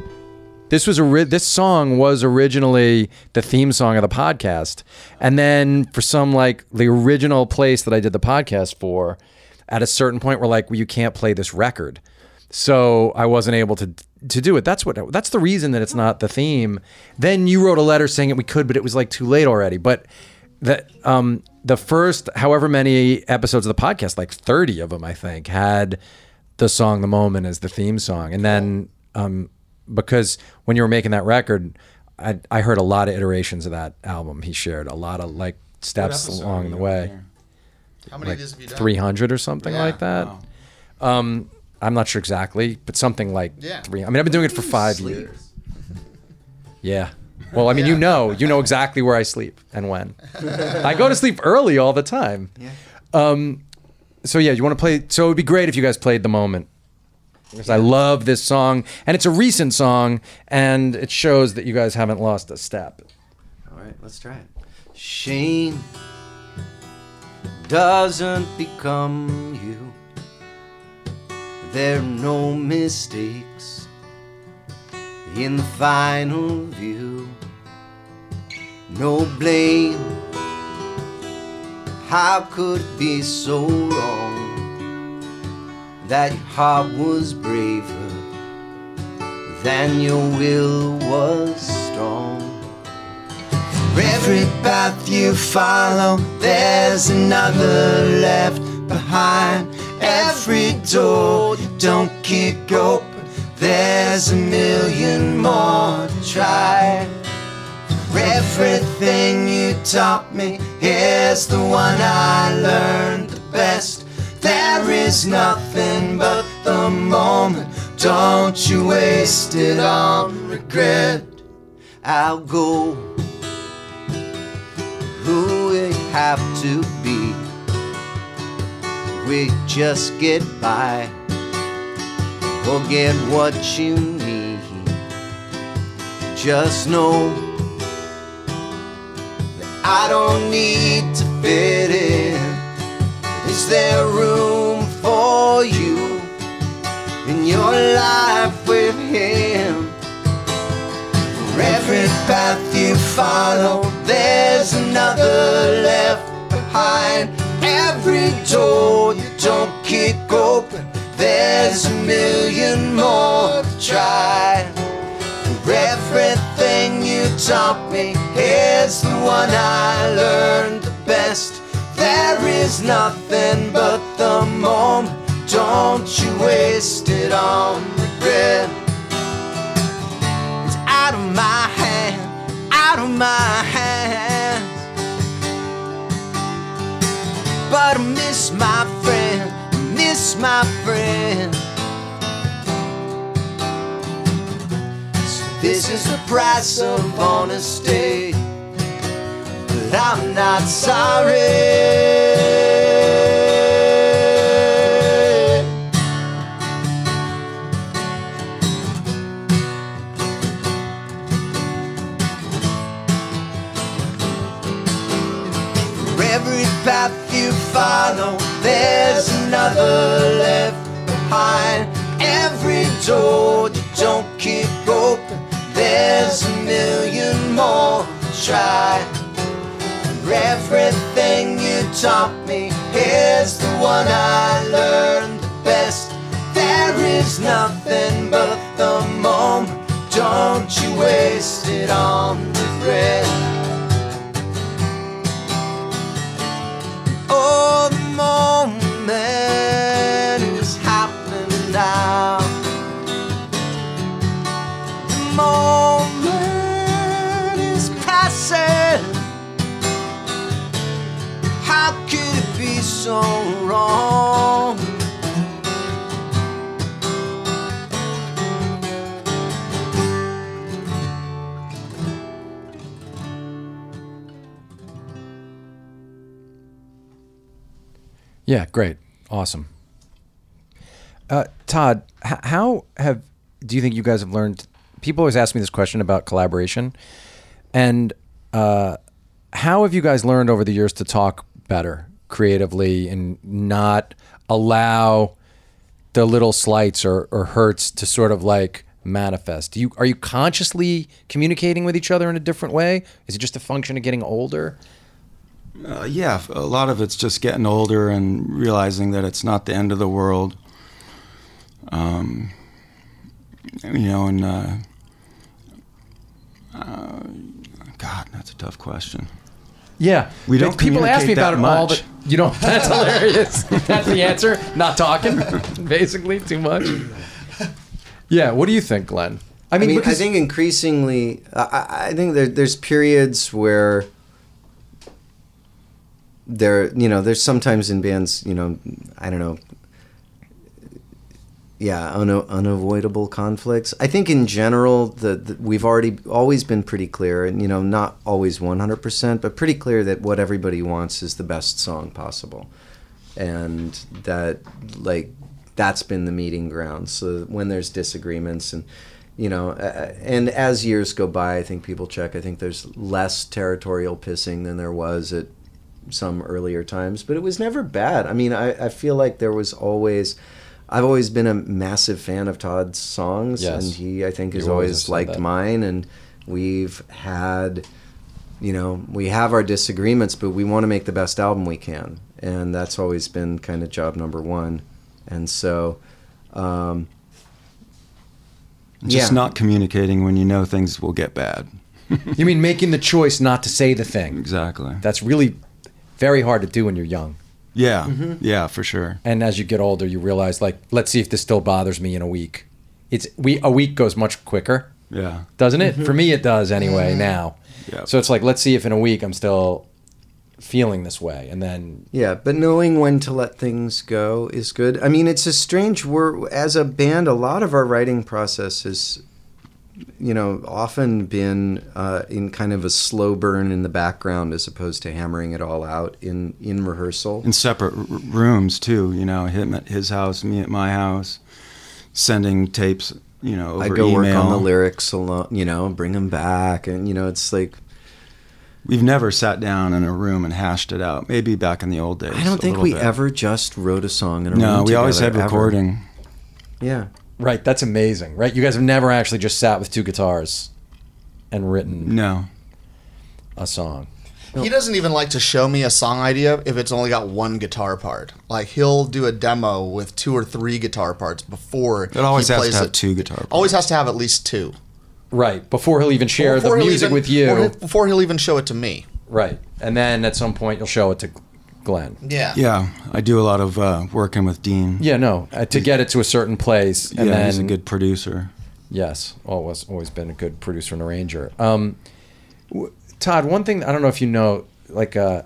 this was a this song was originally the theme song of the podcast, and then for some like the original place that I did the podcast for, at a certain point, we're like, well, you can't play this record, so I wasn't able to to do it. That's what that's the reason that it's not the theme. Then you wrote a letter saying that we could, but it was like too late already. But the um the first however many episodes of the podcast, like thirty of them, I think, had the song "The Moment" as the theme song, and then um because when you were making that record, I I heard a lot of iterations of that album. He shared a lot of like steps episode along the way. on here? How many like of these have you done? 300 or something Yeah, like that. Wow. Um, I'm not sure exactly, but something like Yeah. three. I mean, I've been doing it for five Sleep. years. Yeah. Well, I mean, you know, you know exactly where I sleep and when. I go to sleep early all the time. Yeah. Um, so yeah, you want to play? So it would be great if you guys played the moment. Because I love this song, and it's a recent song, and it shows that you guys haven't lost a step. All right, let's try it. Shame doesn't become you. There are no mistakes in the final view. No blame. How could it be so wrong that your heart was braver than your will was strong? Every path you follow, there's another left behind. Every door you don't kick open, there's a million more to try. Everything you taught me, here's the one I learned the best. There is nothing but the moment. Don't you waste it on regret. I'll go who we have to be. We just get by or get what you need. Just know that I don't need to fit in. Is there room for you in your life with him? For every path you follow, there's another left behind. Every door you don't kick open, there's a million more to try. For everything you taught me, here's the one I learned the best. There is nothing but the moment. Don't you waste it on regret. It's out of my hand, out of my hands. But I miss my friend, miss my friend. So this is the price of honesty. But I'm not sorry. One I great, awesome. Uh, Todd, h- how have do you think you guys have learned? People always ask me this question about collaboration, and uh, how have you guys learned over the years to talk better creatively and not allow the little slights or, or hurts to sort of like manifest? Do you are you consciously communicating with each other in a different way? Is it just a function of getting older? Uh, yeah, a lot of it's just getting older and realizing that it's not the end of the world. Um, you know, and uh, uh, God, that's a tough question. Yeah, We don't People ask me about that it all much. the. You don't. That's hilarious. that's the answer. Not talking, basically, too much. Yeah. What do you think, Glen? I I mean, mean, I think increasingly, I- I, I think there, there's periods where there, you know, there's sometimes in bands, you know, I don't know, yeah, una- unavoidable conflicts. I think in general, the, the we've already always been pretty clear, and you know, not always 100%, but pretty clear that what everybody wants is the best song possible, and that like that's been the meeting ground. So when there's disagreements and you know, uh, and as years go by, I think people check. I think there's less territorial pissing than there was at some earlier times, but it was never bad. I mean, I, I feel like there was always. I've always been a massive fan of Todd's songs, Yes. and he, I think, has You always always liked that. mine. And we've had, you know, we have our disagreements, but we want to make the best album we can, and that's always been kind of job number one. And so, um, Just Yeah. not communicating when you know things will get bad. you mean making the choice not to say the thing. Exactly. That's really very hard to do when you're young. Yeah, Mm-hmm. yeah, for sure. And as you get older, you realize, like, let's see if this still bothers me in a week. It's we a week goes much quicker, Yeah, doesn't it? For me, it does anyway now. Yeah. So it's like, let's see if in a week I'm still feeling this way, and then Yeah, but knowing when to let things go is good. I mean, it's a strange we're as a band, a lot of our writing process has you know, often been uh, in kind of a slow burn in the background as opposed to hammering it all out in in rehearsal. in separate r- rooms too. You know, him at his house, me at my house, sending tapes. You know, over I go email. work on the lyrics alone, you know, bring them back, and you know, it's like We've never sat down in a room and hashed it out. Maybe back in the old days. I don't think we bit. ever just wrote a song in a room. No, we always had together, ever. recording. Yeah, right, that's amazing, right? You guys have never actually just sat with two guitars and written No, a song. He doesn't even like to show me a song idea if it's only got one guitar part. Like he'll do a demo with two or three guitar parts before it always he has plays to have it. two guitar. Parts. Always has to have at least two. Right, before he'll even share Before the music even- with you. before he'll- Before he'll even show it to me. Right, and then at some point you'll show it to Glen. Yeah. Yeah, I do a lot of uh, working with Dean. Yeah, no, uh, to get it to a certain place, and yeah, then he's a good producer. Yes, always always been a good producer and arranger. Um, w- Todd, one thing I don't know if you know, like uh,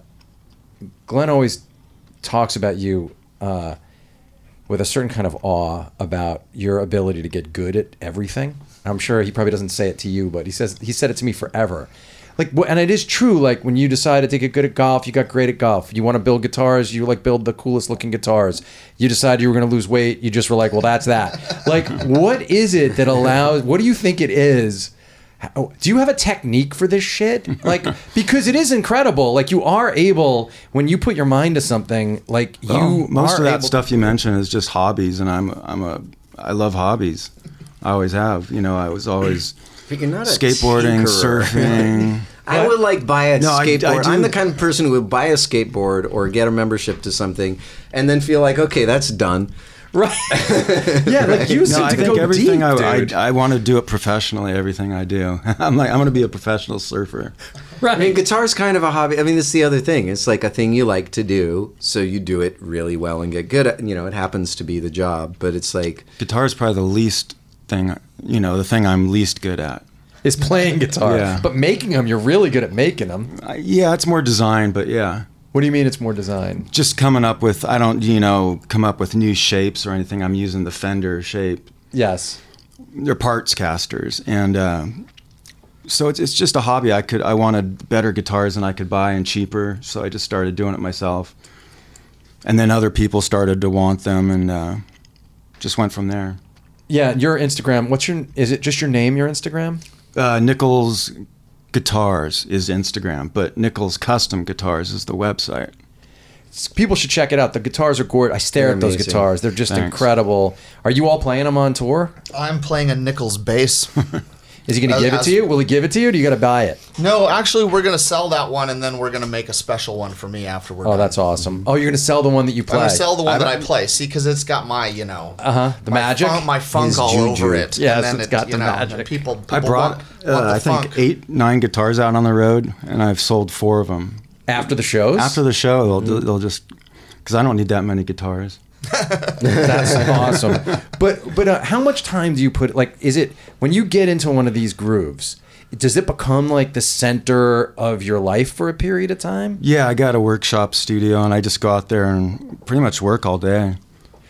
Glenn always talks about you uh, with a certain kind of awe about your ability to get good at everything. I'm sure he probably doesn't say it to you, but he says he said it to me forever. Like, and it is true. Like when you decided to get good at golf, you got great at golf. You want to build guitars, you like build the coolest looking guitars. You decided you were going to lose weight, you just were like, well, that's that. like, what is it that allows? What do you think it is? Oh, do you have a technique for this shit? Like, because it is incredible. Like, you are able when you put your mind to something. Like, you Well, most of that stuff you mentioned is just hobbies, and I'm I'm a I love hobbies. I always have. You know, I was always But you're not a skateboarding, surfing. I would like buy a No, I- I skateboard. I'm the kind of person who would buy a skateboard or get a membership to something and then feel like, okay, that's done. Right. yeah, like you No, seem I to think go everything deep, I, dude. I I want to do it professionally. Everything I do, I'm like I'm going to be a professional surfer. Right. I mean, guitar's kind of a hobby. I mean, it's the other thing. It's like a thing you like to do, so you do it really well and get good at. You know, it happens to be the job, but it's like Guitar is probably the least thing. You know, the thing I'm least good at. is playing guitar. Yeah. But making them, you're really good at making them. I, yeah, it's more design, but yeah. What do you mean it's more design? just coming up with I don't you know come up with new shapes or anything. I'm using the Fender shape. Yes. They're parts casters, and uh, so it's it's just a hobby. I could I wanted better guitars than I could buy and cheaper, so I just started doing it myself. And then other people started to want them, and uh, just went from there. Yeah, your Instagram. What's your? Is it just your name? Your Instagram? Uh, Nichols Guitars is Instagram, but Nichols Custom Guitars is the website. People should check it out. The guitars are gorgeous. I stare They're at those amazing. guitars. They're just Thanks. incredible. Are you all playing them on tour? I'm playing a Nichols bass. Is he going to give it to you? Will he give it to you? Or do you got to buy it? no, actually, we're gonna sell that one, and then we're gonna make a special one for me afterward. Oh, done. that's awesome. Oh, you're going to sell the one that you play. I'm gonna sell the one I that I play. See, because it's got my, you know, Uh huh. The my magic. funk, my funk His all juju. over it. Yes, and then it's it, got you the know, magic. and People, people I brought want, uh, want the I think funk. eight nine guitars out on the road, and I've sold four of them. After the shows. After the show, they'll Mm-hmm. they'll just because I don't need that many guitars. That's awesome. But but uh, how much time do you put? Like, is it when you get into one of these grooves? Does it become like the center of your life for a period of time? Yeah, I got a workshop studio, and I just go out there and pretty much work all day.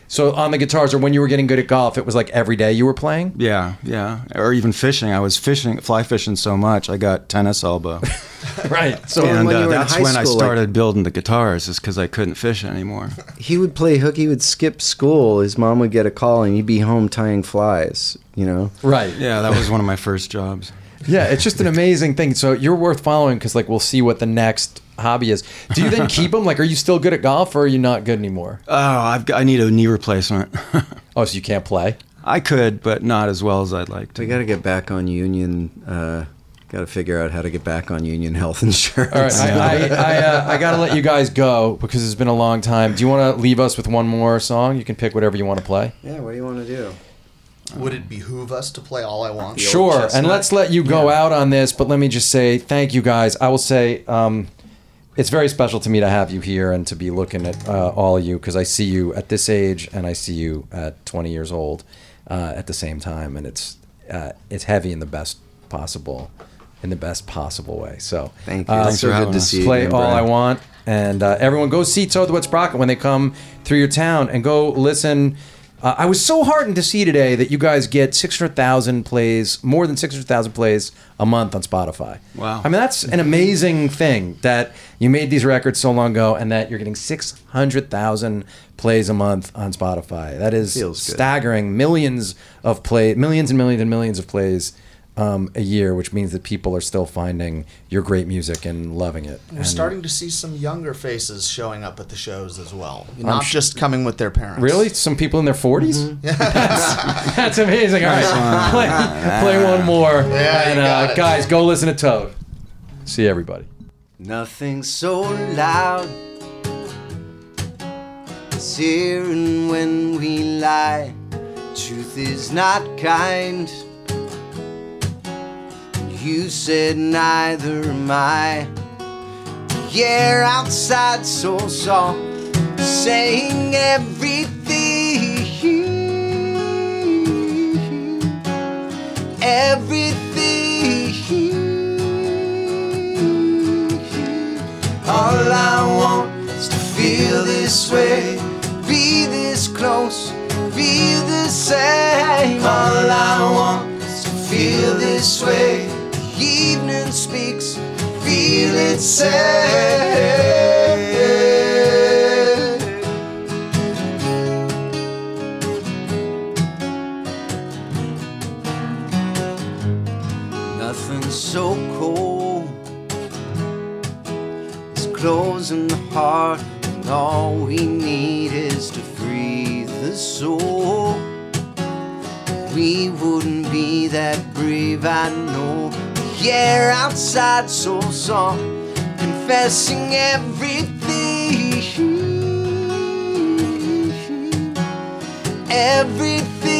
So on the guitars, or when you were getting good at golf, it was like every day you were playing. Yeah, yeah, or even fishing. I was fishing, fly fishing so much, I got tennis elbow, Right. So and when you uh, were in that's high when I school, like- started building the guitars, is because I couldn't fish anymore. he would play hooky. He would skip school. His mom would get a call, and he'd be home tying flies. You know, right. Yeah, that was one of my first jobs. Yeah, it's just an amazing thing. So you're worth following because like we'll see what the next hobby is. Do you then keep them? Like, are you still good at golf, or are you not good anymore? Oh, I've got, I need a knee replacement. Oh, so you can't play? I could, but not as well as I'd like to. we got to get back on union. Uh, got to figure out how to get back on union health insurance. All right, I, I, I, uh, I got to let you guys go because it's been a long time. Do you want to leave us with one more song? You can pick whatever you want to play. yeah, what do you want to do? Would it behoove us to play all I want? Sure, and let's let you go out on this, but let me just say thank you guys. I will say um, it's very special to me to have you here and to be looking at uh, all of you because I see you at this age and I see you at 20 years old uh, at the same time, and it's uh, it's heavy in the best possible in the best possible way. So Thank you. uh, It's so for good having to us. see you. play all Brian. I want, and uh, everyone go see Toad the Wet Sprocket when they come through your town, and go listen. Uh, I was so heartened to see today that you guys get six hundred thousand plays, more than six hundred thousand plays a month on Spotify. Wow. I mean that's an amazing thing that you made these records so long ago, and that you're getting six hundred thousand plays a month on Spotify. That is Feels staggering. Millions of play, millions and millions and millions of plays. Um, a year, which means that people are still finding your great music and loving it. We're And- starting to see some younger faces showing up at the shows as well. Not sh- just coming with their parents. Really? Some people in their 40s? Mm-hmm. that's, that's amazing. All right. play, play one more. Yeah, and, uh, guys, go listen to Toad. See everybody. Nothing so loud as hearing when we lie. Truth is not kind. You said neither am I. Yeah, outside so soft, saying everything, everything. All I want is to feel this way, be this close, feel the same. All I want is to feel this way. Evening speaks, feel it say. Nothing so cold as closing the heart, and all we need is to free the soul. We wouldn't be that brave, I know. Yeah, outside so soft, confessing everything. Everything.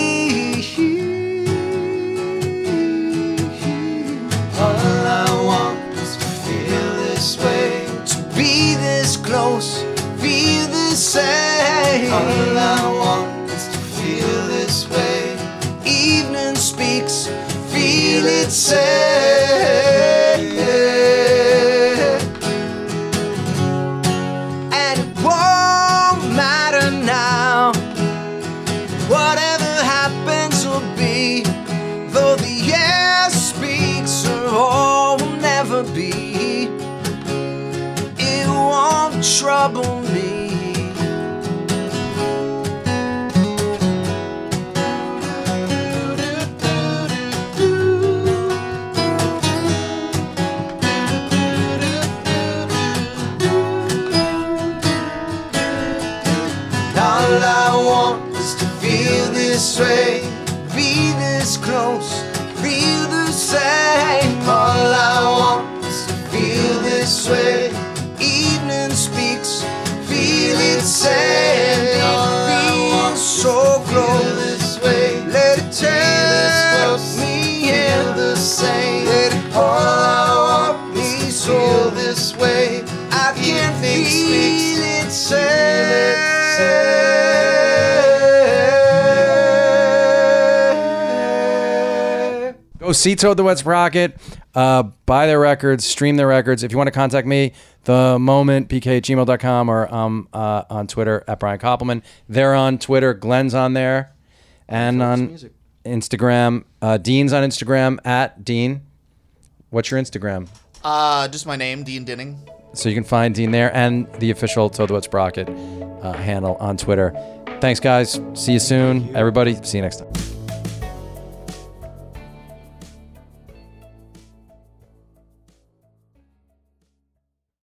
See Toad the Wet Sprocket. Uh, buy their records, stream their records. If you want to contact me, the moment pk gmail.com or um, uh, on Twitter at Brian Koppelman. They're on Twitter. Glen's on there. And on Instagram. Uh, Dean's on Instagram at Dean. What's your Instagram? Uh, just my name, Dean Dinning. So you can find Dean there and the official Toad the Wet Sprocket uh, handle on Twitter. Thanks, guys. See you soon. Everybody, see you next time.